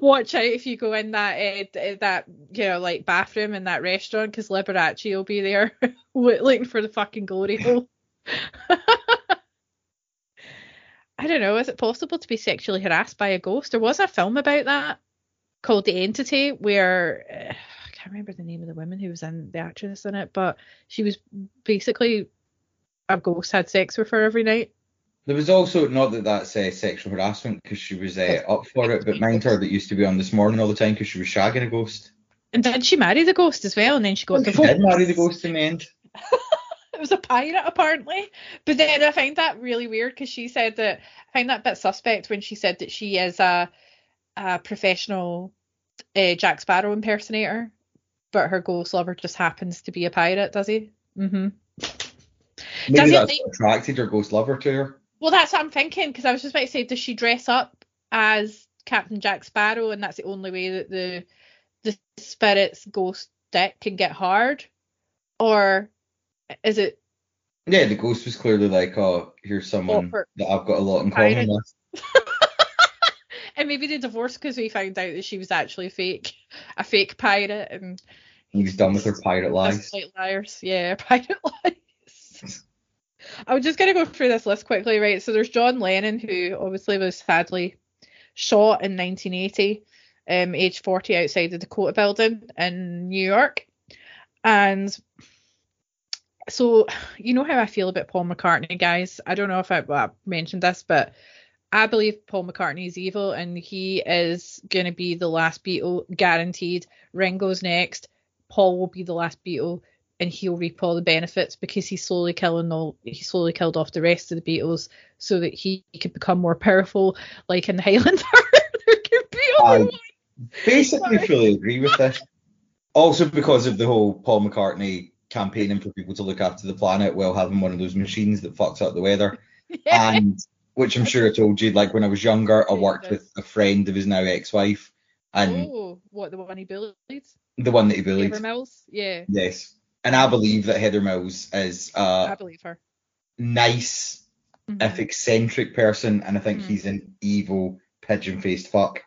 Watch out if you go in that uh, that you know like bathroom in that restaurant because Liberace will be there looking for the fucking glory hole. I don't know. Is it possible to be sexually harassed by a ghost? There was a film about that called The Entity, where uh, I can't remember the name of the woman who was in the actress in it, but she was basically a ghost had sex with her every night. There was also not that that's uh, sexual harassment because she was uh, up for it, but mind her that used to be on this morning all the time because she was shagging a ghost. And then she married the ghost as well, and then she got She divorced. did marry the ghost in the end. was a pirate apparently. But then I find that really weird because she said that I find that a bit suspect when she said that she is a a professional uh, Jack Sparrow impersonator, but her ghost lover just happens to be a pirate. Does he? Mm-hmm. Maybe Does that's what attracted her ghost lover to her. Well, that's what I'm thinking because I was just about to say, does she dress up as Captain Jack Sparrow, and that's the only way that the the spirit's ghost dick can get hard, or is it Yeah, the ghost was clearly like, oh, here's someone Awkward. that I've got a lot in common with. and maybe they divorced because we found out that she was actually fake, a fake pirate, and He was done with her pirate lies. Liars. Yeah, pirate lies. I was just gonna go through this list quickly, right? So there's John Lennon, who obviously was sadly shot in 1980. um, age 40, outside the Dakota building in New York. And so, you know how I feel about Paul McCartney, guys. I don't know if I, well, I mentioned this, but I believe Paul McCartney is evil and he is going to be the last Beatle, guaranteed. Ringo's next. Paul will be the last Beatle and he'll reap all the benefits because he's slowly killing all he slowly killed off the rest of the Beatles so that he could become more powerful, like in the Highlander. there could be only I one. basically Sorry. fully agree with this. Also because of the whole Paul McCartney campaigning for people to look after the planet while having one of those machines that fucks up the weather. And which I'm sure I told you, like when I was younger, I worked with a friend of his now ex-wife, and oh, what the one he bullied? the one that he bullied. Heather Mills? Yeah, Yes. And I believe that Heather Mills is I a believe her. nice, Mhm. if eccentric person, and I think Mhm. he's an evil, pigeon-faced fuck.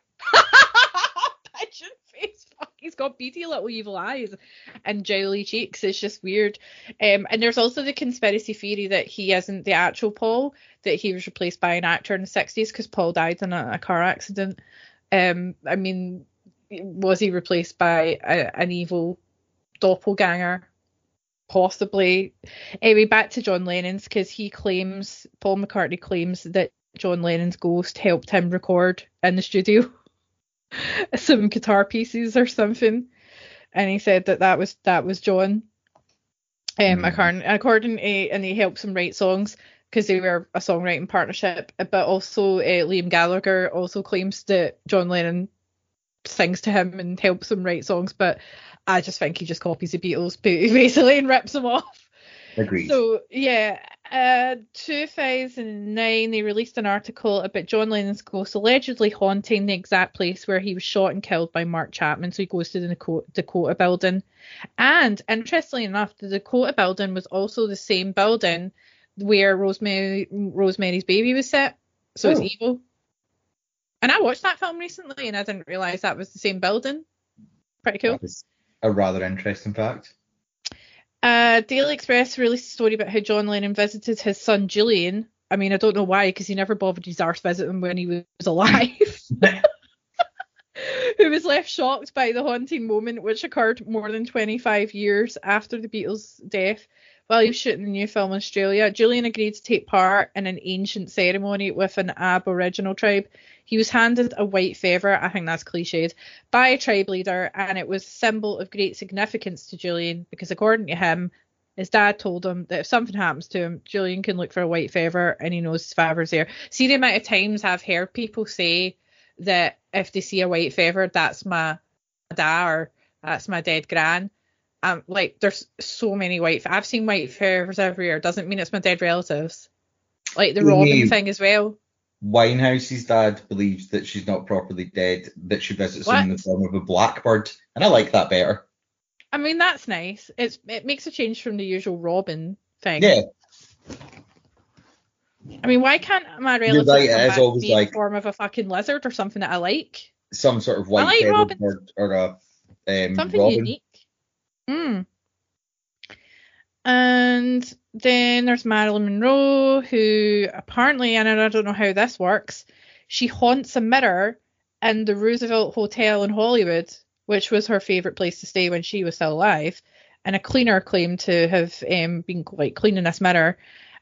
Pigeon face. Fuck, he's got beady little evil eyes and jowly cheeks. It's just weird. Um, and there's also the conspiracy theory that he isn't the actual Paul, that he was replaced by an actor in the 60s because Paul died in a, a car accident. Um, I mean, was he replaced by a, an evil doppelganger? Possibly. Anyway, back to John Lennon's because he claims, Paul McCartney claims that John Lennon's ghost helped him record in the studio some guitar pieces or something, and he said that that was that was John. Um, Hmm. according, according to, and he helps him write songs because they were a songwriting partnership. But also, uh, Liam Gallagher also claims that John Lennon sings to him and helps him write songs. But I just think he just copies the Beatles, basically, and rips them off. Agreed. So yeah, uh, 2009 they released an article about John Lennon's ghost allegedly haunting the exact place where he was shot and killed by Mark Chapman. So he goes to the Dakota, Dakota building, and interestingly enough, the Dakota building was also the same building where Rosemary Rosemary's Baby was set. So Oh. it's evil. And I watched that film recently, and I didn't realize that was the same building. Pretty cool. A rather interesting fact. Uh, Daily Express released a story about how John Lennon visited his son Julian. I mean, I don't know why, because he never bothered his arse visit him when he was alive. Who was left shocked by the haunting moment, which occurred more than 25 years after the Beatles' death. While he was shooting the new film in Australia, Julian agreed to take part in an ancient ceremony with an Aboriginal tribe. He was handed a white feather, I think that's cliched, by a tribe leader, and it was a symbol of great significance to Julian because, according to him, his dad told him that if something happens to him, Julian can look for a white feather and he knows his father's there. See the amount of times I've heard people say that if they see a white feather, that's my dad or that's my dead gran. Um, like there's so many white. I've seen white feathers every year. Doesn't mean it's my dead relatives. Like the Robin thing as well. Winehouse's dad believes that she's not properly dead, that she visits him in the form of a blackbird, and I like that better. I mean that's nice. It's it makes a change from the usual Robin thing. Yeah, I mean, why can't my relatives right, back always be in like- the form of a fucking lizard or something that I like? some sort of white like feathered bird or a um, Something robin. unique. Hmm. And then there's Marilyn Monroe, who apparently, and I don't know how this works, she haunts a mirror in the Roosevelt Hotel in Hollywood, which was her favourite place to stay when she was still alive. And a cleaner claimed to have um, been like cleaning this mirror,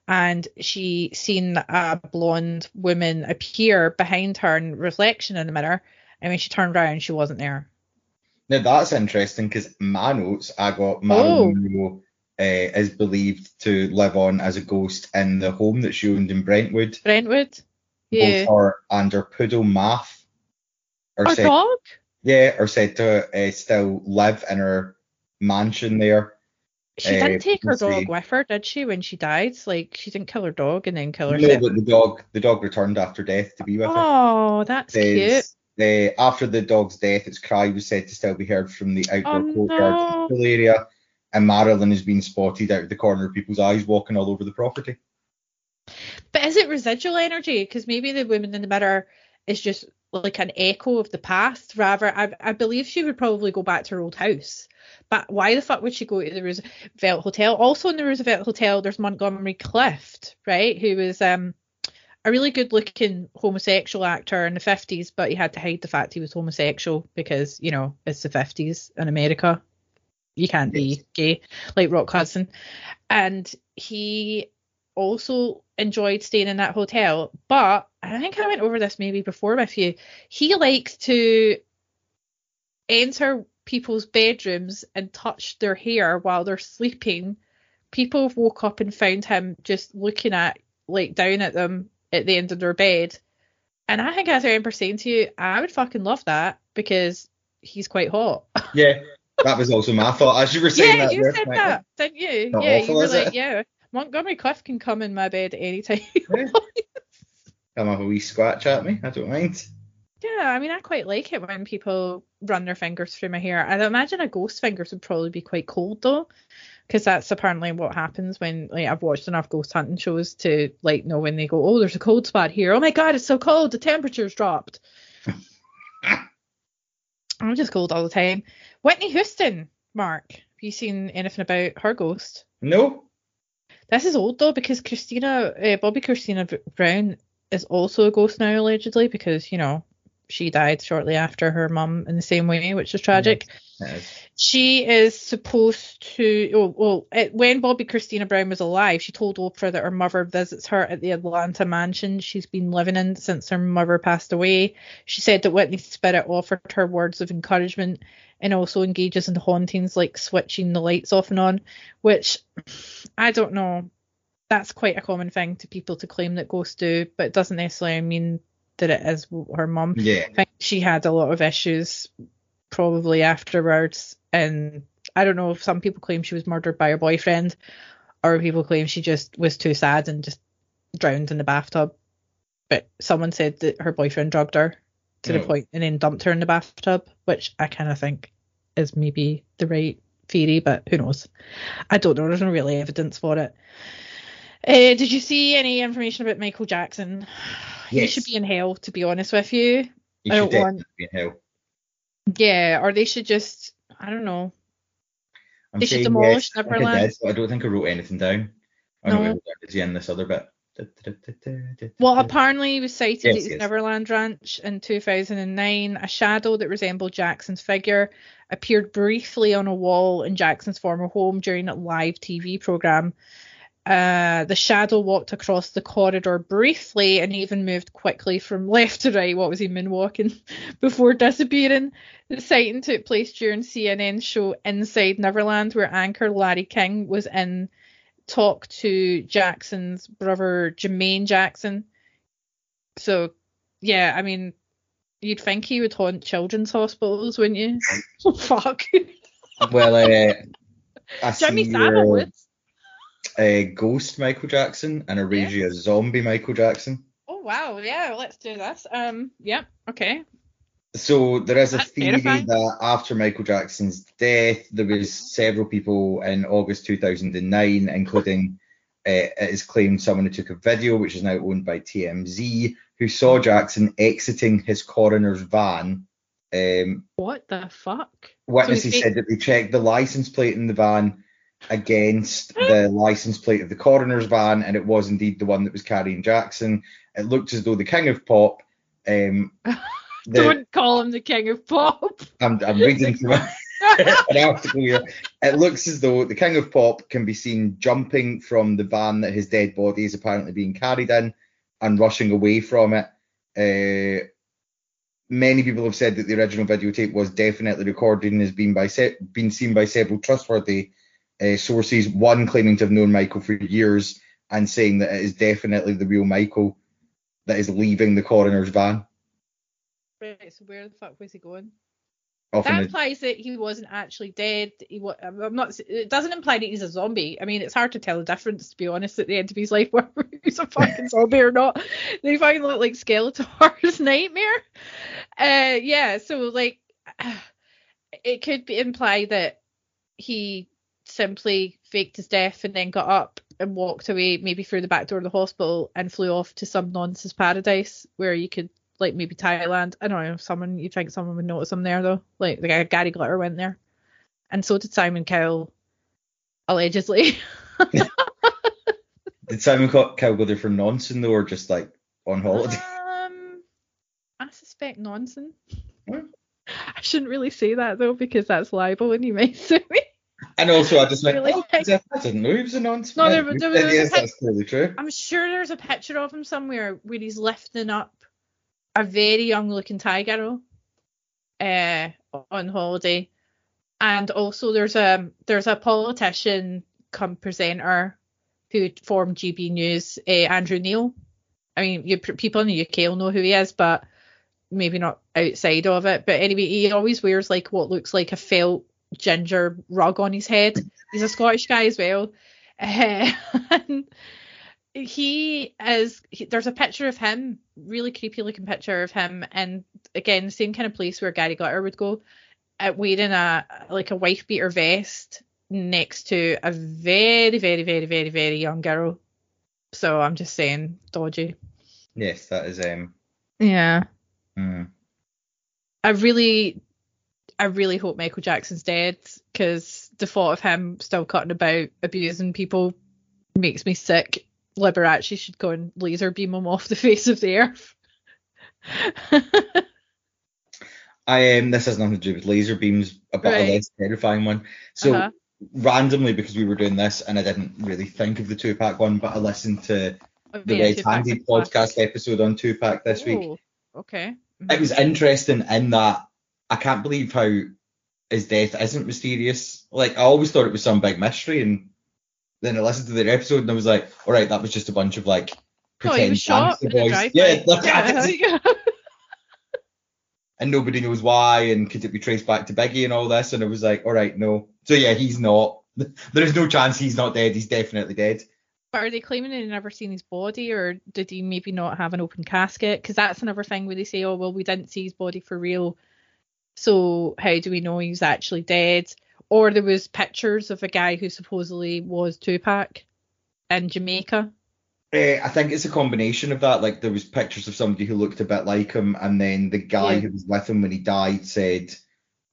and she seen a blonde woman appear behind her in reflection in the mirror. And when she turned around, she wasn't there. Now that's interesting because my notes I got Oh. Marilyn Monroe uh, is believed to live on as a ghost in the home that she owned in Brentwood. Brentwood. Yeah. Both her and her poodle Maf are Our said, dog? yeah, are said to uh, still live in her mansion there. She Uh, didn't take her dog with her, did she, when she died? Like, she didn't kill her dog and then kill No, but the dog, the dog returned after death to be with her. Oh, that's cute. After the dog's death, its cry was said to still be heard from the outdoor Oh, courtyard no. area, and Marilyn has been spotted out of the corner of people's eyes walking all over the property. But is it residual energy? Because maybe the woman in the mirror is just like an echo of the past. Rather, I, I believe she would probably go back to her old house. But why the fuck would she go to the Roosevelt Hotel? Also in the Roosevelt Hotel, there's Montgomery Clift, right? Who was um a really good looking homosexual actor in the 50s, but he had to hide the fact he was homosexual because, you know, it's the 50s in America. You can't be gay like Rock Hudson. And he also enjoyed staying in that hotel. But I think I went over this maybe before with you. He likes to enter people's bedrooms and touch their hair while they're sleeping. People woke up and found him just looking at, like, down at them at the end of their bed. And I think, as I remember saying to you, I would fucking love that because he's quite hot. Yeah, that was also my thought as you were saying yeah, that. you said that, didn't you? Not yeah, awful, you were like, it? yeah, Montgomery Clift can come in my bed anytime. Yeah. Come have a wee scratch at me. I don't mind. Yeah, I mean, I quite like it when people run their fingers through my hair. I'd imagine a ghost fingers would probably be quite cold though, because that's apparently what happens when like I've watched enough ghost hunting shows to like know when they go, oh, there's a cold spot here. Oh my god, it's so cold. The temperature's dropped. I'm just cold all the time. Whitney Houston, Mark, have you seen anything about her ghost? No. This is old though because Kristina, uh, Bobbi Kristina B- Brown is also a ghost now allegedly because you know she died shortly after her mum in the same way, which is tragic. Is. She is supposed to. Oh, well, it, when Bobbi Kristina Brown was alive, she told Oprah that her mother visits her at the Atlanta mansion she's been living in since her mother passed away. She said that Whitney's spirit offered her words of encouragement and also engages in hauntings like switching the lights off and on, which I don't know. That's quite a common thing to people to claim that ghosts do, but it doesn't necessarily mean that it is her mum. Yeah. I think she had a lot of issues probably afterwards. And I don't know if some people claim she was murdered by her boyfriend or people claim she just was too sad and just drowned in the bathtub. But someone said that her boyfriend drugged her to Oh. the mm. point and then dumped her in the bathtub, which I kind of think is maybe the right theory, but who knows? I don't know. There's no really evidence for it. Uh, did you see any information about Michael Jackson? He should be in hell, to be honest with you. You I should don't want- be in hell. Yeah, or they should just I don't know. I'm They should demolish yes, I I Neverland. did, I don't think I wrote anything down. I No. know he in this other bit. Well, apparently he was sighted Yes, at his yes. Neverland Ranch in 2009. A shadow that resembled Jackson's figure appeared briefly on a wall in Jackson's former home during a live TV program. Uh, the shadow walked across the corridor briefly and even moved quickly from left to right. What was he moonwalking before disappearing? The sighting took place during CNN show Inside Neverland, where anchor Larry King was in talk to Jackson's brother Jermaine Jackson. So, yeah, I mean, you'd think he would haunt children's hospitals, wouldn't you? Fuck. Well, uh, I Jimmy Savile would. Uh, Ghost Michael Jackson and a Rage a Zombie Michael Jackson. Oh wow, yeah, let's do this. Um, yeah, okay. So there is a That's theory terrifying. that after Michael Jackson's death, there was several people in August 2009, including uh, it is claimed someone who took a video, which is now owned by TMZ, who saw Jackson exiting his coroner's van. Um, What the fuck? witnesses So he- said that they checked the license plate in the van against the license plate of the coroner's van, and it was indeed the one that was carrying Jackson. It looked as though the King of Pop. Um, the- Don't call him the king of pop. I'm, I'm reading from an article here. It looks as though the King of Pop can be seen jumping from the van that his dead body is apparently being carried in and rushing away from it. Uh, many people have said that the original videotape was definitely recorded and has been by se- been seen by several trustworthy uh, sources. One claiming to have known Michael for years and saying that it is definitely the real Michael that is leaving the coroner's van. Right, so where the fuck was he going? Off That the- implies that he wasn't actually dead. He wa- I'm not. It doesn't imply that he's a zombie. I mean, it's hard to tell the difference, to be honest, at the end of his life, whether he's a fucking zombie or not. They fucking look like Skeletor's nightmare. Uh, yeah. So like, it could be imply that he simply faked his death and then got up and walked away, maybe through the back door of the hospital, and flew off to some nonsense paradise where you could like maybe Thailand. I don't know. Someone you think someone would notice him there though. Like the guy Gary Glitter went there, and so did Simon Cowell, allegedly. Did Simon Cowell go there for nonsense though, or just like on holiday? Um, I suspect nonsense. I shouldn't really say that though because that's libel and you may sue me. And also, I just went, Really? oh, I didn't know he was a nonce. No, there- there was- yes, that's clearly true. I'm sure there's a picture of him somewhere where he's lifting up a very young looking Thai girl uh, on holiday. And also there's a there's a politician come presenter who formed GB News, uh, Andrew Neil. I mean, you, people in the UK will know who he is, but maybe not outside of it. But anyway, he always wears like what looks like a felt ginger rug on his head. He's a Scottish guy as well. Uh, and he is he, there's a picture of him really creepy looking picture of him and again the same kind of place where gary glitter would go uh, wearing a like a wife beater vest next to a very very very very very young girl so i'm just saying dodgy Yes, that is um. yeah hmm. i really i really hope michael jackson's dead because the thought of him still cutting about abusing people makes me sick liberace should go and laser beam him off the face of the earth I um. This has nothing to do with laser beams, but a Right. less terrifying one. So Uh-huh. randomly, because we were doing this, and I didn't really think of the Tupac one, but I listened to the Yeah, Red Handed classic. podcast episode on Tupac this week. Oh, okay It was interesting in that I can't believe how his death isn't mysterious. Like I always thought it was some big mystery, and then I listened to their episode and I was like, all right, that was just a bunch of like Oh, pretend was shot gangster in a boys. Yeah, like, Yeah. and nobody knows why, and could it be traced back to Biggie and all this? And I was like, all right, no. So yeah, he's not. There is no chance he's not dead. He's definitely dead. But are they claiming they've never seen his body, or did he maybe not have an open casket? Because that's another thing where they say, oh, well, we didn't see his body for real. So how do we know he's actually dead? Or there was pictures of a guy who supposedly was Tupac in Jamaica. Uh, I think it's a combination of that. Like there was pictures of somebody who looked a bit like him, and then the guy Yeah. who was with him when he died said,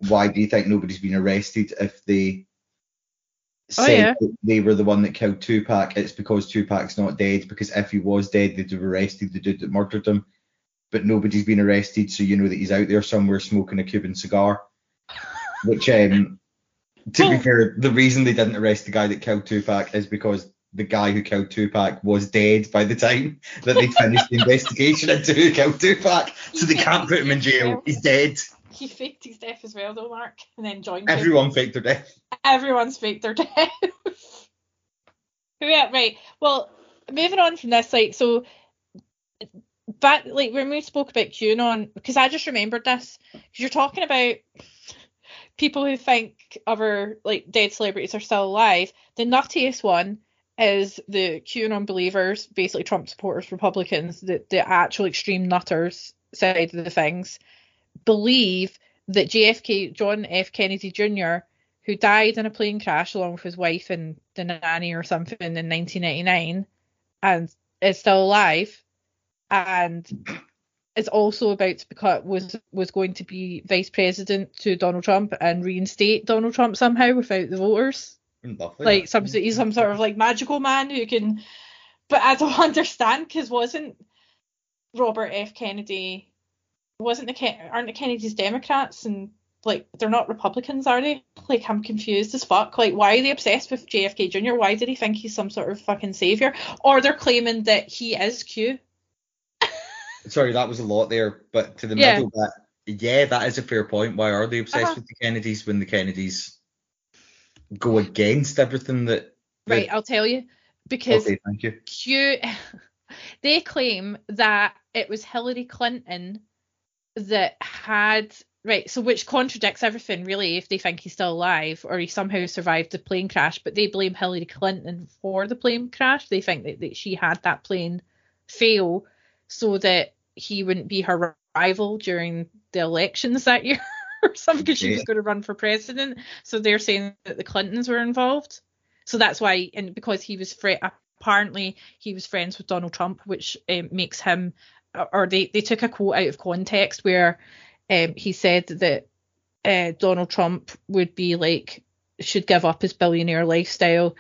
"Why do you think nobody's been arrested if they Oh, said yeah. that they were the one that killed Tupac? It's because Tupac's not dead. Because if he was dead, they'd have arrested the dude that murdered him. But nobody's been arrested, so you know that he's out there somewhere smoking a Cuban cigar. Which, um, to be fair, the reason they didn't arrest the guy that killed Tupac is because the guy who killed Tupac was dead by the time that they finished the investigation into who killed Tupac. So they can't put him in jail. He's dead. He faked his death as well, though, Mark, and then joined him. Everyone faked their death. everyone's faked their death. yeah, right. Well, moving on from this, like, so, but like when we spoke about QAnon, because I just remembered this, because you're talking about people who think other like dead celebrities are still alive. The nuttiest one is the QAnon believers, basically Trump supporters, Republicans, the the actual extreme nutters side of the things, believe that JFK, John F. Kennedy Jr., who died in a plane crash along with his wife and the nanny or something in 1999 and is still alive and is also about to become was was going to be vice president to Donald Trump and reinstate Donald Trump somehow without the voters. Lovely. like some he's some sort of like magical man who can but I don't understand because wasn't Robert F. Kennedy wasn't the Ken- aren't the Kennedys Democrats and like they're not Republicans are they? Like I'm confused as fuck. Like why are they obsessed with JFK Jr why did he think he's some sort of fucking savior? Or they're claiming that he is Q Sorry, that was a lot there, but to the Yeah. middle bit, yeah, that is a fair point. Why are they obsessed Uh-huh. with the Kennedys when the Kennedys go against everything that? right I'll tell you because Okay, thank you. Q, they claim that it was Hillary Clinton that had right, so which contradicts everything really if they think he's still alive or he somehow survived the plane crash, but they blame Hillary Clinton for the plane crash. They think that, that she had that plane fail so that he wouldn't be her rival during the elections that year or something because she was going to run for president. So they're saying that the Clintons were involved. So that's why, and because he was fri apparently he was friends with Donald Trump, which um, makes him, or they they took a quote out of context where um, he said that uh, Donald Trump would be like should give up his billionaire lifestyle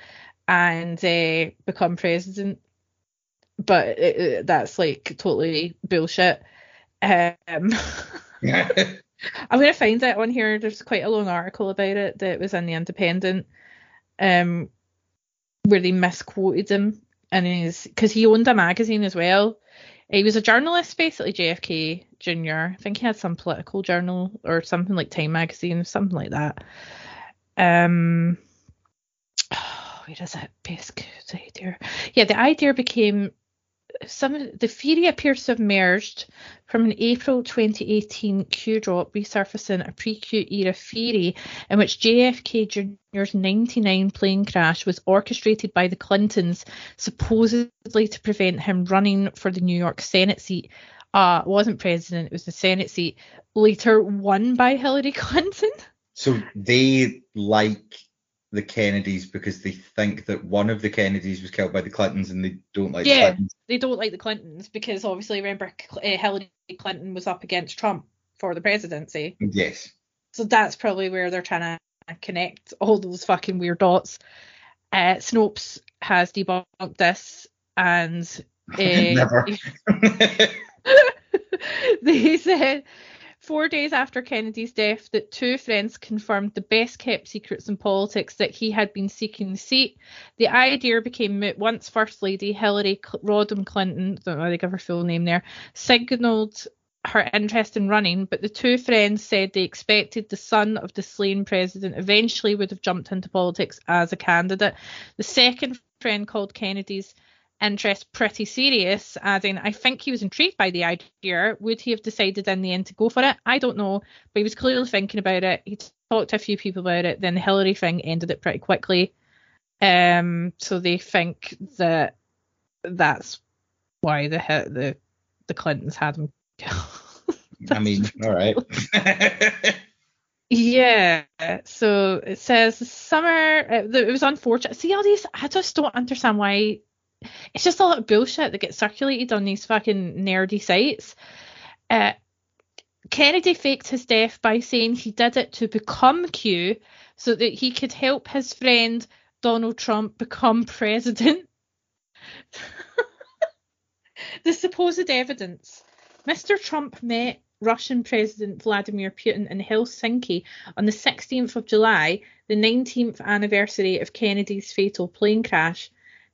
and uh, become president. But it, it, that's like totally bullshit. Um, I'm gonna find it on here. There's quite a long article about it that was in the Independent, um, where they misquoted him, and he's because he owned a magazine as well. He was a journalist, basically JFK Jr. I think he had some political journal or something like Time magazine, something like that. Um, oh, where is it? Base idea. Yeah, the idea became some the theory appears to have emerged from an April 2018 Q drop resurfacing a pre-Q era theory in which JFK Jr.'s 99 plane crash was orchestrated by the Clintons, supposedly to prevent him running for the New York Senate seat. Uh, wasn't president, it was the Senate seat, later won by Hillary Clinton. So they like the Kennedys because they think that one of the Kennedys was killed by the Clintons and they don't like yeah, the Clintons. they don't like the Clintons because obviously remember uh, Hillary Clinton was up against Trump for the presidency. Yes. So that's probably where they're trying to connect all those fucking weird dots. Uh, Snopes has debunked this and uh, Never. they said four days after Kennedy's death that two friends confirmed the best kept secrets in politics that he had been seeking the seat. The idea became moot once First Lady Hillary Rodham Clinton, don't know how they give her full name there, signalled her interest in running, but the two friends said they expected the son of the slain president eventually would have jumped into politics as a candidate. The second friend called Kennedy's interest pretty serious, adding, I think he was intrigued by the idea. Would he have decided in the end to go for it? I don't know, but he was clearly thinking about it. He talked to a few people about it. Then the Hillary thing ended it pretty quickly. Um, so they think that that's why the the the Clintons had him. I mean, all right. Yeah, so it says summer. It was unfortunate. See all these. I just don't understand why it's just a lot of bullshit that gets circulated on these fucking nerdy sites. Uh, Kennedy faked his death by saying he did it to become Q so that he could help his friend Donald Trump become president. the supposed evidence. Mr. Trump met Russian President Vladimir Putin in Helsinki on the 16th of July, the 19th anniversary of Kennedy's fatal plane crash.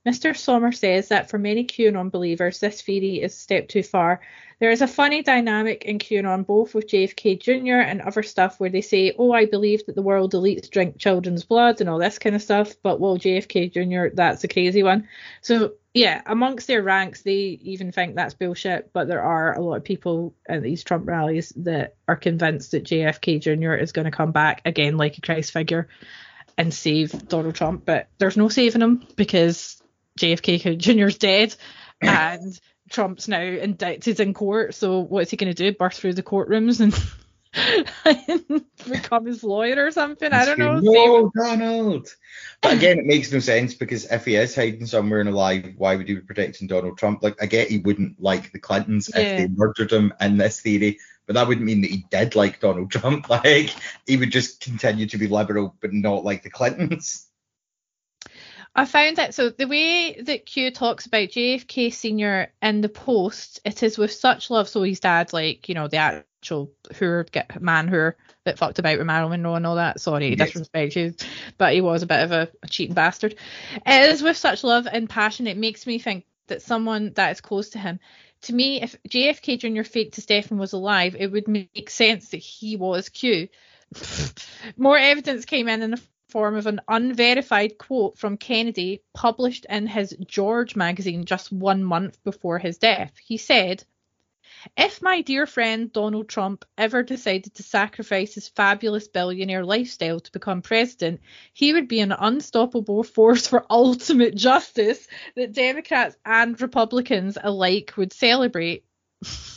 Mr. Sommer says that for many QAnon believers, this theory is a step too far. There is a funny dynamic in QAnon, both with JFK Jr. and other stuff, where they say, Oh, I believe that the world elites drink children's blood and all this kind of stuff, but well, JFK Jr., that's a crazy one. So, yeah, amongst their ranks, they even think that's bullshit, but there are a lot of people at these Trump rallies that are convinced that JFK Jr. is going to come back again like a Christ figure and save Donald Trump, but there's no saving him because JFK Jr.'s dead and Trump's now indicted in court. So what's he going to do? Burst through the courtrooms and, become his lawyer or something? I don't know. No, Donald. But again, it makes no sense because if he is hiding somewhere and alive, why would he be protecting Donald Trump? Like, I get he wouldn't like the Clintons Yeah. if they murdered him in this theory, but that wouldn't mean that he did like Donald Trump. Like, he would just continue to be liberal, but not like the Clintons. I found that so the way that Q talks about JFK Senior in the post, it is with such love. So his dad, like you know, the actual who get man who that fucked about with Marilyn Monroe and all that. Sorry, Yes. disrespect you, but he was a bit of a, a cheating bastard. It is with such love and passion. It makes me think that someone that is close to him. To me, if JFK Jr. faked to Stephen was alive, it would make sense that he was Q. More evidence came in in the form of an unverified quote from Kennedy published in his George magazine just one month before his death. He said, If my dear friend Donald Trump ever decided to sacrifice his fabulous billionaire lifestyle to become president, he would be an unstoppable force for ultimate justice that Democrats and Republicans alike would celebrate.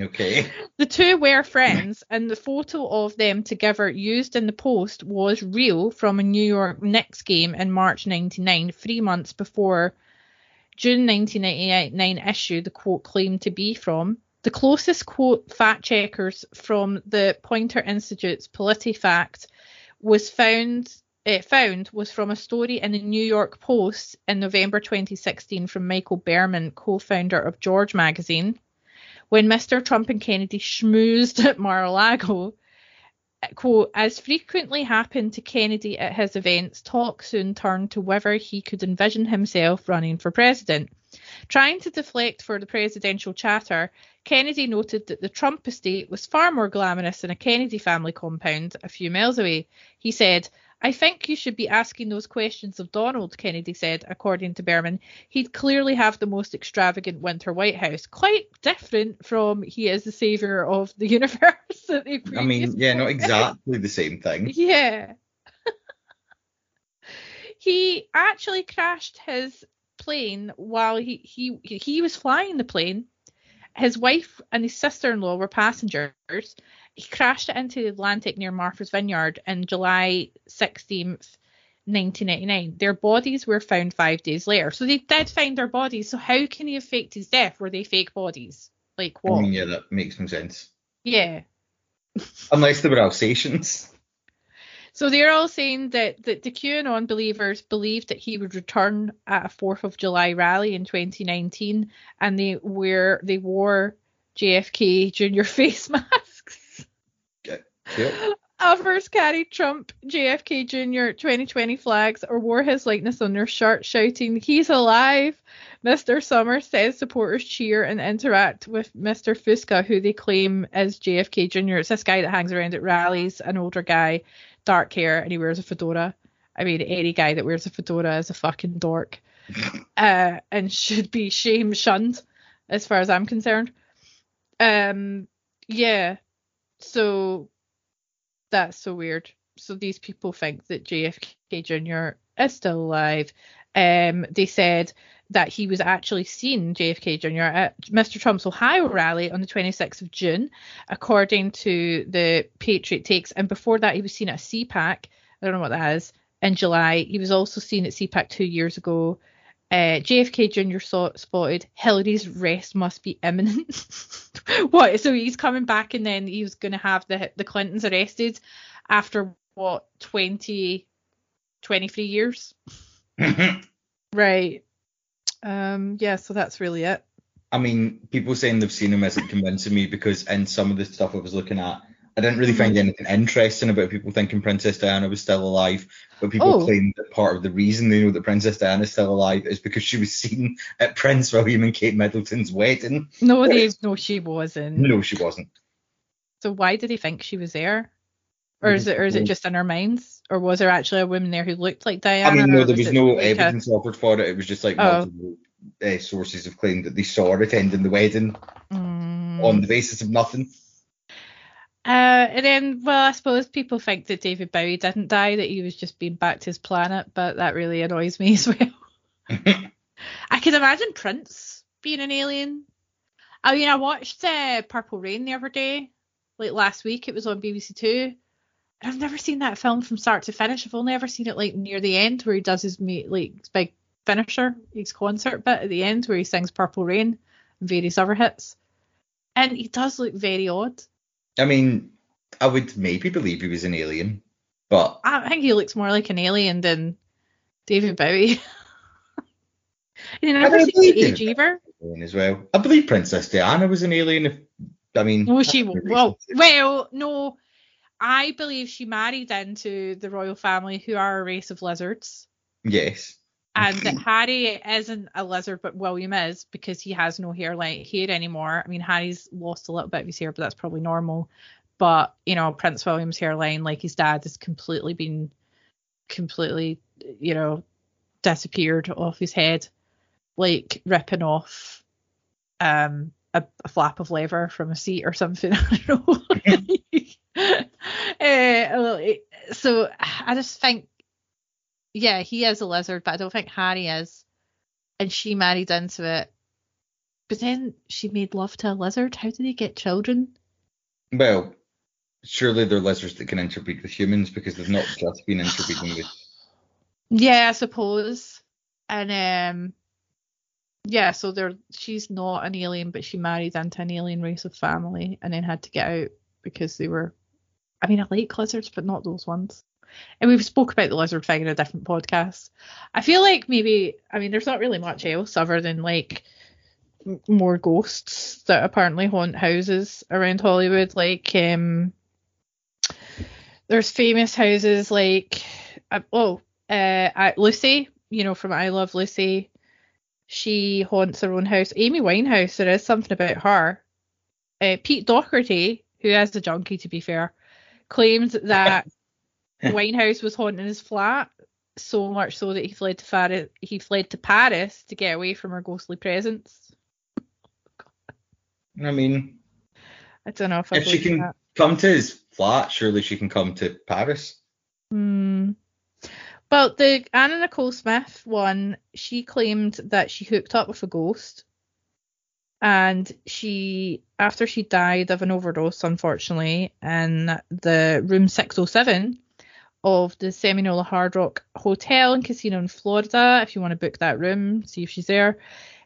Okay. The two were friends, and the photo of them together used in the post was real from a New York Knicks game in March 99, three months before June 1999 issue the quote claimed to be from. The closest quote fact checkers from the Poynter Institute's PolitiFact was found uh, found was from a story in the New York Post in November 2016 from Michael Berman, co-founder of George magazine. When Mr. Trump and Kennedy schmoozed at Mar-a-Lago, quote, as frequently happened to Kennedy at his events, talk soon turned to whether he could envision himself running for president. Trying to deflect for the presidential chatter, Kennedy noted that the Trump estate was far more glamorous than a Kennedy family compound a few miles away. He said, I think you should be asking those questions of Donald, Kennedy said, according to Berman. He'd clearly have the most extravagant winter White House. Quite different from he is the savior of the universe. I mean, yeah, not exactly the same thing. Yeah. he actually crashed his plane while he, he he was flying the plane. His wife and his sister-in-law were passengers. He crashed it into the Atlantic near Martha's Vineyard in July 16th, 1999. Their bodies were found five days later. So they did find their bodies. So how can he have faked his death? Were they fake bodies? Like what? I mean, yeah, that makes no sense. Yeah. Unless they were Alsatians. So they're all saying that, that the QAnon believers believed that he would return at a Fourth of July rally in 2019, and they were they wore JFK Jr. face masks. Yep. Others carried Trump, JFK Jr. 2020 flags or wore his likeness on their shirt, shouting, "He's alive!" Mr. Summers says supporters cheer and interact with Mr. Fusca, who they claim is JFK Jr. It's this guy that hangs around at rallies, an older guy dark hair and he wears a fedora. I mean, any guy that wears a fedora is a fucking dork, uh, and should be shame shunned, as far as I'm concerned. Um, yeah. So that's so weird. So these people think that JFK Jr. is still alive. Um, they said that he was actually seen, JFK Jr., at Mr. Trump's Ohio rally on the 26th of June, according to the Patriot Takes. And before that, he was seen at CPAC. I don't know what that is. In July, he was also seen at CPAC two years ago. Uh, JFK Jr. Saw, spotted Hillary's rest must be imminent. what? So he's coming back, and then he was going to have the the Clintons arrested after what 20, 23 years. right. Um, yeah, so that's really it. I mean, people saying they've seen him isn't convincing me because in some of the stuff I was looking at, I didn't really find anything interesting about people thinking Princess Diana was still alive. But people Oh. claim that part of the reason they know that Princess Diana is still alive is because she was seen at Prince William and Kate Middleton's wedding. No, they no, she wasn't. No, she wasn't. So why did he think she was there? Or is it or is it just in our minds? Or was there actually a woman there who looked like Diana? I mean, no, there was it no like a- evidence offered for it. It was just like Oh. multiple uh, sources have claimed that they saw her attending the wedding Mm. on the basis of nothing. Uh, and then, well, I suppose people think that David Bowie didn't die, that he was just being back to his planet, but that really annoys me as well. I could imagine Prince being an alien. I mean, I watched uh, Purple Rain the other day, like last week. It was on BBC Two. I've never seen that film from start to finish. I've only ever seen it like near the end where he does his like big finisher, his concert bit at the end where he sings Purple Rain and various other hits. And he does look very odd. I mean, I would maybe believe he was an alien, but I think he looks more like an alien than David Bowie. you never seen Age alien as well. I believe Princess Diana was an alien. If I mean, No, she well, well, no. I believe she married into the royal family, who are a race of lizards, yes. and that Harry isn't a lizard, but William is because he has no hair like hair anymore. I mean, Harry's lost a little bit of his hair, but that's probably normal. But you know, Prince William's hairline, like his dad, has completely been, completely, you know, disappeared off his head, like ripping off, um, a, a flap of leather from a seat or something. I don't know. uh, so I just think, yeah, he is a lizard, but I don't think Harry is. And she married into it. But then she made love to a lizard. How did they get children? Well, surely they're lizards that can interbreed with humans because they've not just been interbreeding with. Yeah, I suppose. And um yeah, so they're she's not an alien, but she married into an alien race of family and then had to get out because they were I mean I like lizards, but not those ones. And we've spoke about the lizard thing in a different podcast. I feel like maybe I mean there's not really much else other than like more ghosts that apparently haunt houses around Hollywood. Like um there's famous houses like uh, oh uh Lucy, you know from I Love Lucy. She haunts her own house. Amy Winehouse, there is something about her. Uh, Pete Doherty, who is a junkie to be fair, claimed that Winehouse was haunting his flat so much so that he fled to Paris. He fled to Paris to get away from her ghostly presence. I mean, I don't know if if she can that. come to his flat, surely she can come to Paris. Hmm. But the Anna Nicole Smith one, she claimed that she hooked up with a ghost, and she, after she died of an overdose, unfortunately, in the room 607 of the Seminole Hard Rock Hotel and Casino in Florida. If you want to book that room, see if she's there.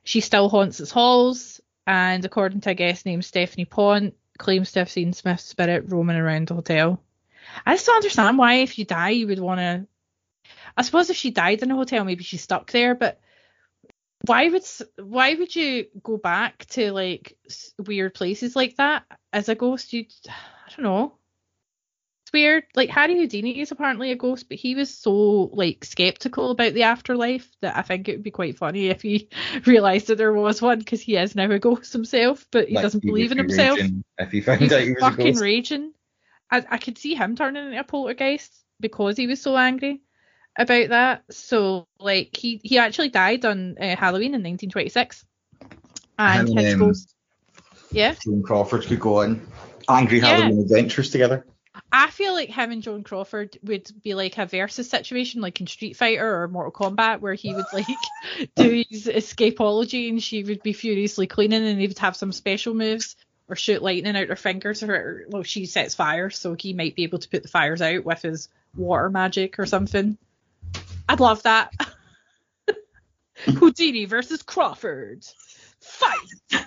She still haunts its halls, and according to a guest named Stephanie Pont, claims to have seen Smith's spirit roaming around the hotel. I don't understand why, if you die, you would want to. I suppose if she died in a hotel, maybe she's stuck there. But why would why would you go back to like weird places like that as a ghost? You, I don't know. It's weird. Like Harry Houdini is apparently a ghost, but he was so like skeptical about the afterlife that I think it would be quite funny if he realised that there was one because he is now a ghost himself, but he Like, doesn't he believe in himself. raging If he found He's out he was a fucking raging. I, I could see him turning into a poltergeist because he was so angry about that. So like he he actually died on uh, Halloween in 1926, and his um, ghost. Yeah, Joan Crawford could go on angry Yeah. Halloween adventures together. I feel like him and Joan Crawford would be like a versus situation, like in Street Fighter or Mortal Kombat, where he would like do his escapology and she would be furiously cleaning, and he would have some special moves or shoot lightning out her fingers, or well, she sets fire, so he might be able to put the fires out with his water magic or something. I'd love that. Houdini versus Crawford. Fight!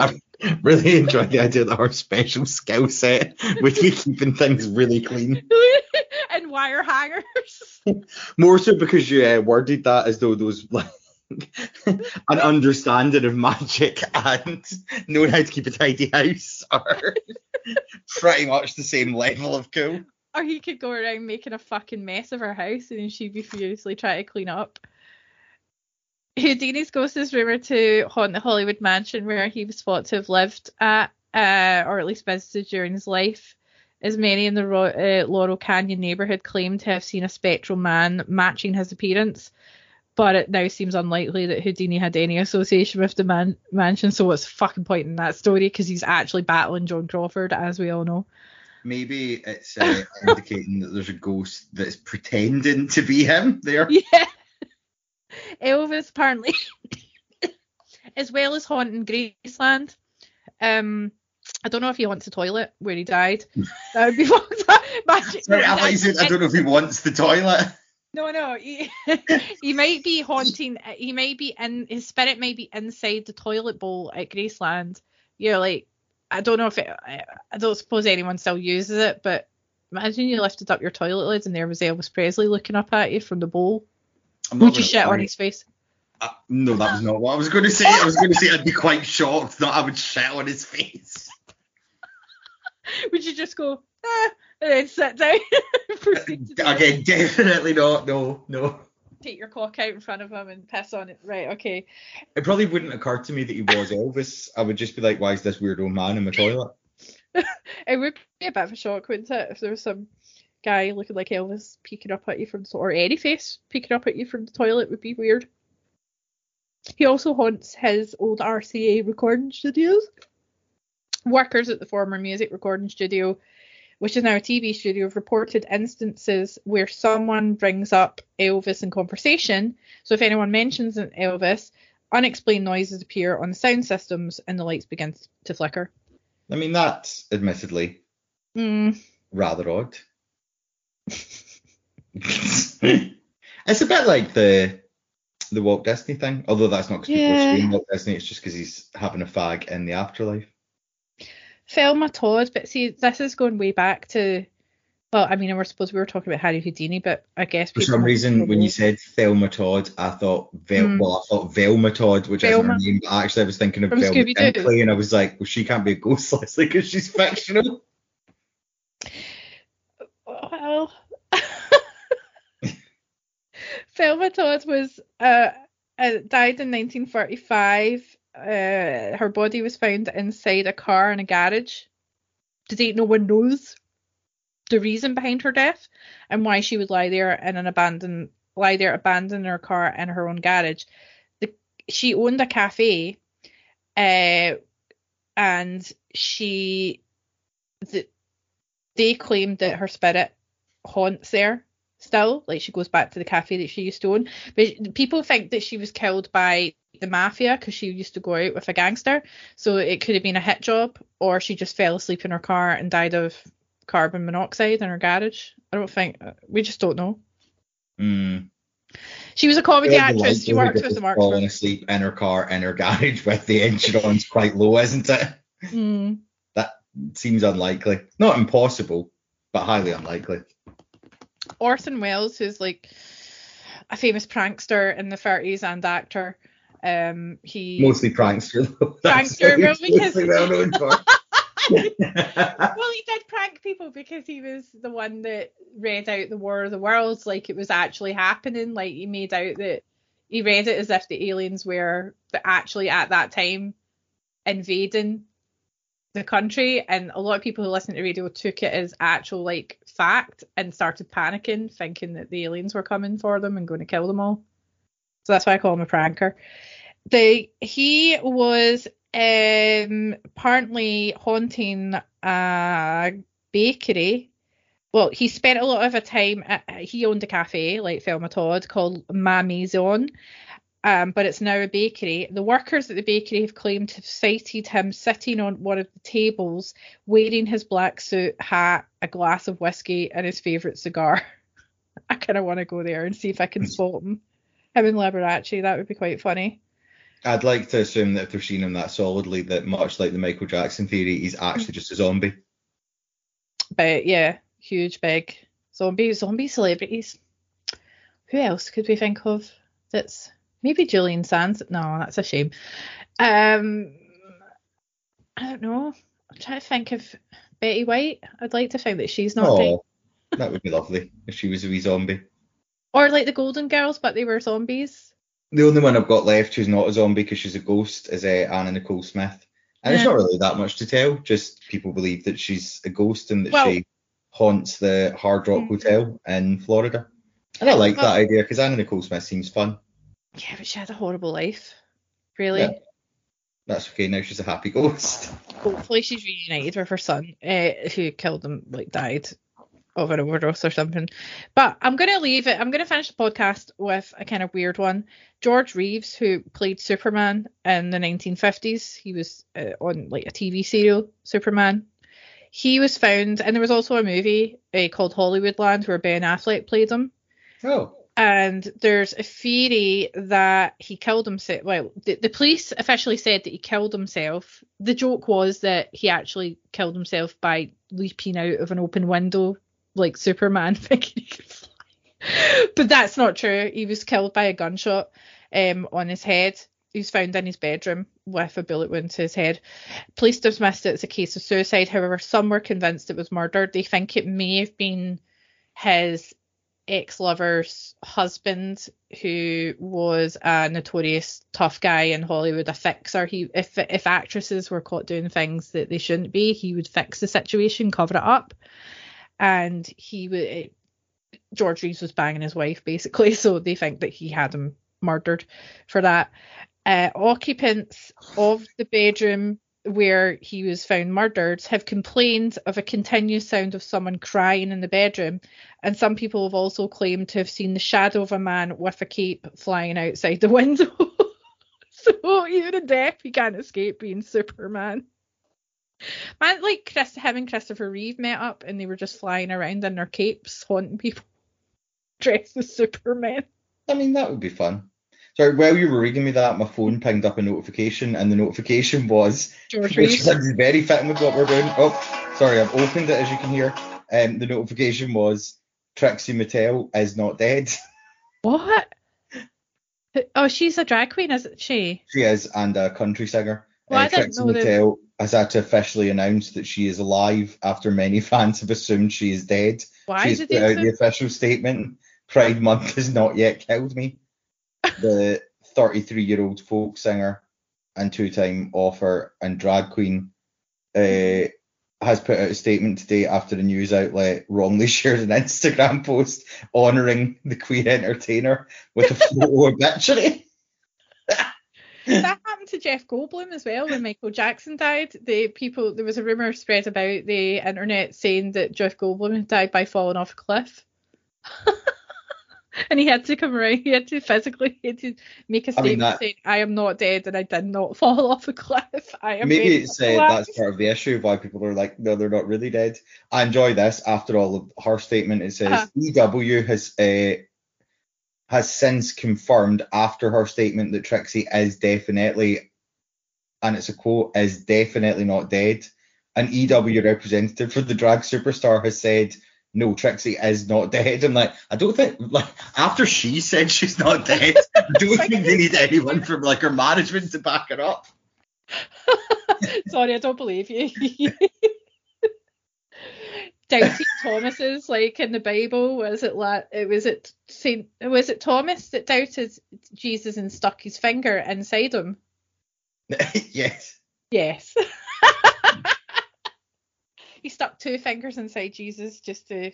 I really enjoy the idea that our special skill set would be keeping things really clean. and wire hangers. More so because you uh, worded that as though those like an understanding of magic and knowing how to keep a tidy house are pretty much the same level of cool. Or he could go around making a fucking mess of her house and she'd be furiously trying to clean up. Houdini's ghost is rumoured to haunt the Hollywood mansion where he was thought to have lived at, uh, or at least visited during his life. As many in the Ro- uh, Laurel Canyon neighbourhood claim to have seen a spectral man matching his appearance, but it now seems unlikely that Houdini had any association with the man- mansion. So what's the fucking point in that story? Because he's actually battling Joan Crawford, as we all know. Maybe it's uh, indicating that there's a ghost that's pretending to be him there. Yeah. Elvis apparently, as well as haunting Graceland. Um, I don't know if he haunts the toilet where he died. That would be fucked up. Sorry, I said I don't know if he wants the toilet. No, no. He, he might be haunting. He might be in. His spirit might be inside the toilet bowl at Graceland. You're like, I don't know if it. I, I don't suppose anyone still uses it, but imagine you lifted up your toilet lid and there was Elvis Presley looking up at you from the bowl. Would you shit on his face? Uh, no, that was not what I was going to say. I was going to say I'd be quite shocked that I would shit on his face. Would you just go, ah, and then sit down? Proceed to do it? Again, definitely not. No, no. Take your cock out in front of him and piss on it. Right, okay. It probably wouldn't occur to me that he was Elvis. I would just be like, why is this weird old man in my toilet? It would be a bit of a shock, wouldn't it, if there was some guy looking like Elvis peeking up at you from the or any face peeking up at you from the toilet would be weird. He also haunts his old RCA recording studios. Workers at the former music recording studio, which is now a TV studio, have reported instances where someone brings up Elvis in conversation. So if anyone mentions an Elvis, unexplained noises appear on the sound systems and the lights begin to flicker. I mean, that's admittedly Mm, rather odd. it's a bit like the the Walt Disney thing, although that's not because people Yeah. are screaming Walt Disney. It's just because he's having a fag in the afterlife. Thelma Todd, but see, this is going way back to Well, I mean, we're supposed we were talking about Harry Houdini, but I guess For some reason, when you said Thelma Todd, I thought Vel- Mm. well, I thought Velma Todd, which isn't her name, but actually I was thinking of From Velma. Dinkley, and I was like, well, she can't be a ghost, Leslie, because she's fictional. well, Thelma Todd was uh, uh died in 1945. Uh, her body was found inside a car in a garage. To date, no one knows the reason behind her death and why she would lie there in an abandoned lie there abandoned her car in her own garage. The, she owned a cafe, uh, and she the, they claimed that her spirit haunts there still. Like she goes back to the cafe that she used to own. But people think that she was killed by the mafia because she used to go out with a gangster. So it could have been a hit job, or she just fell asleep in her car and died of carbon monoxide in her garage. I don't think we just don't know. Mm. She was a comedy Yeah, actress. She worked with the her falling asleep in her car in her garage with the insurance quite low, isn't it? Mm. Seems unlikely. Not impossible, but highly unlikely. Orson Welles, who's like a famous prankster in the 30s and actor. Um, he Mostly prankster, though. That's Prankster, well, because- well known for. well, he did prank people because he was the one that read out the War of the Worlds like it was actually happening. Like he made out that he read it as if the aliens were actually at that time invading the country, and a lot of people who listened to radio took it as actual like fact and started panicking, thinking that the aliens were coming for them and going to kill them all. So that's why I call him a pranker. The he was um apparently haunting a bakery. Well, he spent a lot of a time. At, he owned a cafe like Thelma Todd called Ma Maison, um, but it's now a bakery. The workers at the bakery have claimed to have sighted him sitting on one of the tables, wearing his black suit, hat, a glass of whiskey, and his favourite cigar. I kind of want to go there and see if I can spot him. Him and Liberace, that would be quite funny. I'd like to assume that if they're seeing him that solidly, that much like the Michael Jackson theory, he's actually just a zombie. But yeah, huge, big zombie zombie celebrities. Who else could we think of? That's maybe Julian Sands. No, that's a shame. Um, I don't know. I'm trying to think of Betty White. I'd like to think that she's not. Oh, that would be lovely if she was a wee zombie. Or like the Golden Girls, but they were zombies. The only one I've got left who's not a zombie because she's a ghost is uh, Anna Nicole Smith. And it's not really that much to tell, just people believe that she's a ghost and that Well- she haunts the Hard Rock Mhm. Hotel in Florida. And I like Well- that idea because Anna Nicole Smith seems fun. Yeah, but she had a horrible life. Really. Yeah. That's okay, now she's a happy ghost. Hopefully she's reunited with her son, uh, who killed him, like died of an overdose or something. But I'm gonna leave it. I'm gonna finish the podcast with a kind of weird one. George Reeves, who played Superman in the 1950s, he was uh, on like a TV serial, Superman. He was found, and there was also a movie uh, called Hollywoodland where Ben Affleck played him Oh. And there's a theory that he killed himself. Well, the, the police officially said that he killed himself. The joke was that he actually killed himself by leaping out of an open window, like Superman, thinking he could fly. But that's not true. He was killed by a gunshot um, on his head. He was found in his bedroom with a bullet wound to his head. Police dismissed it as a case of suicide. However, some were convinced it was murder. They think it may have been his ex-lover's husband who was a notorious tough guy in Hollywood, a fixer. He if if actresses were caught doing things that they shouldn't be, he would fix the situation, cover it up. And he would George Reeves was banging his wife basically, so they think that he had him murdered for that. Uh, occupants of the bedroom where he was found murdered have complained of a continuous sound of someone crying in the bedroom, and some people have also claimed to have seen the shadow of a man with a cape flying outside the window. so even in death, he can't escape being Superman. Man, like Chris, him and Christopher Reeve met up, and they were just flying around in their capes, haunting people dressed as Superman. I mean, that would be fun. Sorry, while you were reading me that, my phone pinged up a notification, and the notification was George which is very fitting with what we're doing. Oh, sorry, I've opened it as you can hear. um, the notification was Trixie Mattel is not dead. What? Oh, she's a drag queen, isn't she? She is, and a country singer. Well, uh, Trixie Mattel has had to officially announce that she is alive after many fans have assumed she is dead. Why She's did put out the official statement: Pride Month has not yet killed me. The 33-year-old folk singer and two-time author and drag queen uh, has put out a statement today after the news outlet wrongly shared an Instagram post honouring the queer entertainer with a photo obituary. that happened to Jeff Goldblum as well when Michael Jackson died. The people there was a rumor spread about the internet saying that Jeff Goldblum had died by falling off a cliff. and he had to come around, he had to physically he had to make a I mean, statement that- saying, I am not dead and I did not fall off a cliff. I am Maybe it's uh, that's part of the issue of why people are like, no, they're not really dead. I enjoy this. After all of her statement, it says Uh-huh. EW has uh, has since confirmed after her statement that Trixie is definitely, and it's a quote, is definitely not dead. An EW representative for the drag superstar has said, no, Trixie is not dead. I'm like, I don't think, like, after she said she's not dead, I don't think they need anyone from like her management to back her up. Sorry, I don't believe you. Doubting Thomas's like in the Bible was it it was it Saint was it Thomas that doubted Jesus and stuck his finger inside him? yes. Yes. He stuck two fingers inside Jesus just to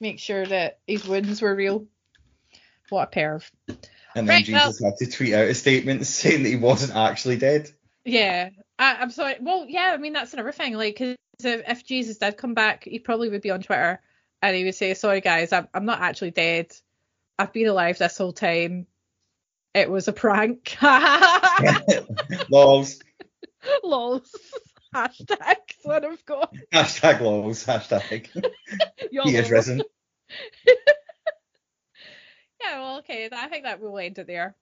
make sure that his wounds were real. What a perv. And then Right, Jesus had to tweet out a statement saying that he wasn't actually dead. Yeah, I, I'm sorry. Well, yeah, I mean that's another thing. Like, 'cause if, if Jesus did come back, he probably would be on Twitter and he would say, "Sorry guys, I'm I'm not actually dead. I've been alive this whole time. It was a prank." lols. Lols. Hashtag son of God. Hashtag lols. Hashtag. He is risen. Yeah, well, okay. I think that will end it there.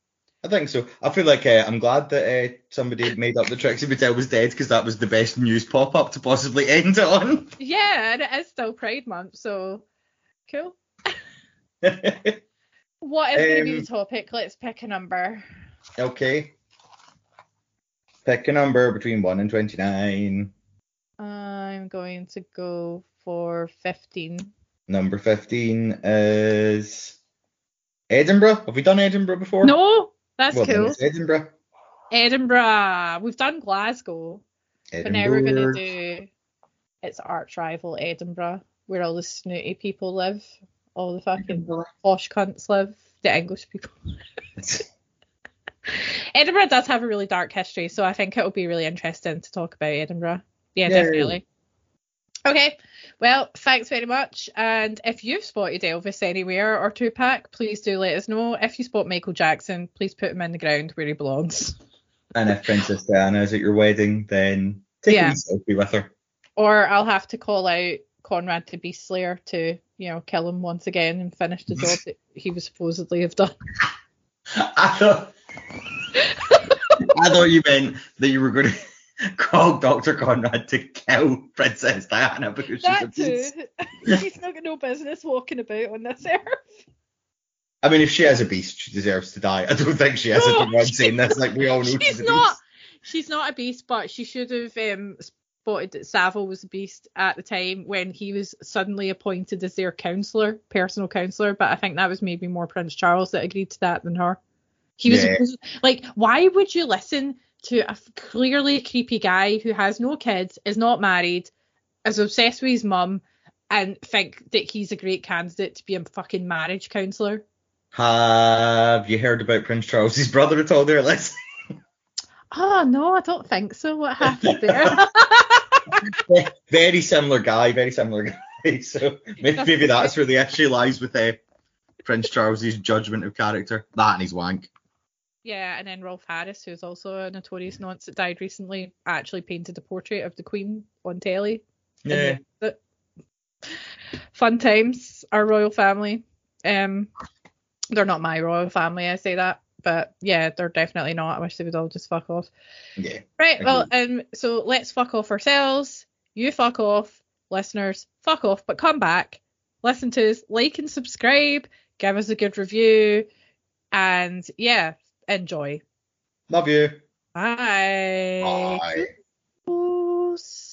I think so. I feel like uh, I'm glad that uh, somebody made up that Trixie Mattel was dead because that was the best news pop up to possibly end it on. Yeah, and it is still Pride Month, so cool. What is going to be Um, the topic? Let's pick a number. okay. Pick a number between 1 and 29. I'm going to go for 15. Number 15 is Edinburgh. Have we done Edinburgh before? No, that's well, cool. Edinburgh. Edinburgh. We've done Glasgow, Edinburgh. but now we're going to do its arch rival Edinburgh, where all the snooty people live, all the fucking Edinburgh. posh cunts live, the English people. Edinburgh does have a really dark history, so I think it'll be really interesting to talk about Edinburgh. Yeah, Yeah. definitely. Okay, well, thanks very much. And if you've spotted Elvis anywhere or Tupac, please do let us know. If you spot Michael Jackson, please put him in the ground where he belongs. And if Princess Diana is at your wedding, then take Yeah. a selfie with her. Or I'll have to call out Conrad the Beast Slayer to, you know, kill him once again and finish the job that he was supposedly have done. I thought I thought you meant that you were going to call Dr. Conrad to kill Princess Diana because she's a That too. beast. He's not got no business walking about on this earth. I mean, if she is a beast, she deserves to die. I don't think she has No, don't saying this. Like we all know she's, She's not. beast. She's not a beast, but she should have um, spotted that Savile was a beast at the time when he was suddenly appointed as their counselor, personal counselor. But I think that was maybe more Prince Charles that agreed to that than her. He was Yeah. like, why would you listen to a clearly creepy guy who has no kids, is not married, is obsessed with his mum, and think that he's a great candidate to be a fucking marriage counselor? Have you heard about Prince Charles's brother at all there, Liz? Oh no, I don't think so. What happened there? very similar guy, very similar guy. So maybe, maybe that's where the issue lies with uh, Prince Charles's judgment of character. That and his wank. Yeah, and then Rolf Harris, who's also a notorious nonce that died recently, actually painted a portrait of the Queen on telly. Yeah. The- Fun times, our royal family. Um, they're not my royal family, I say that, but yeah, they're definitely not. I wish they would all just fuck off. Yeah. Right, well, um, so let's fuck off ourselves. You fuck off. listeners, fuck off, but come back, listen to us, like and subscribe, give us a good review, and yeah, enjoy. Love you. Bye. Bye. Toodles.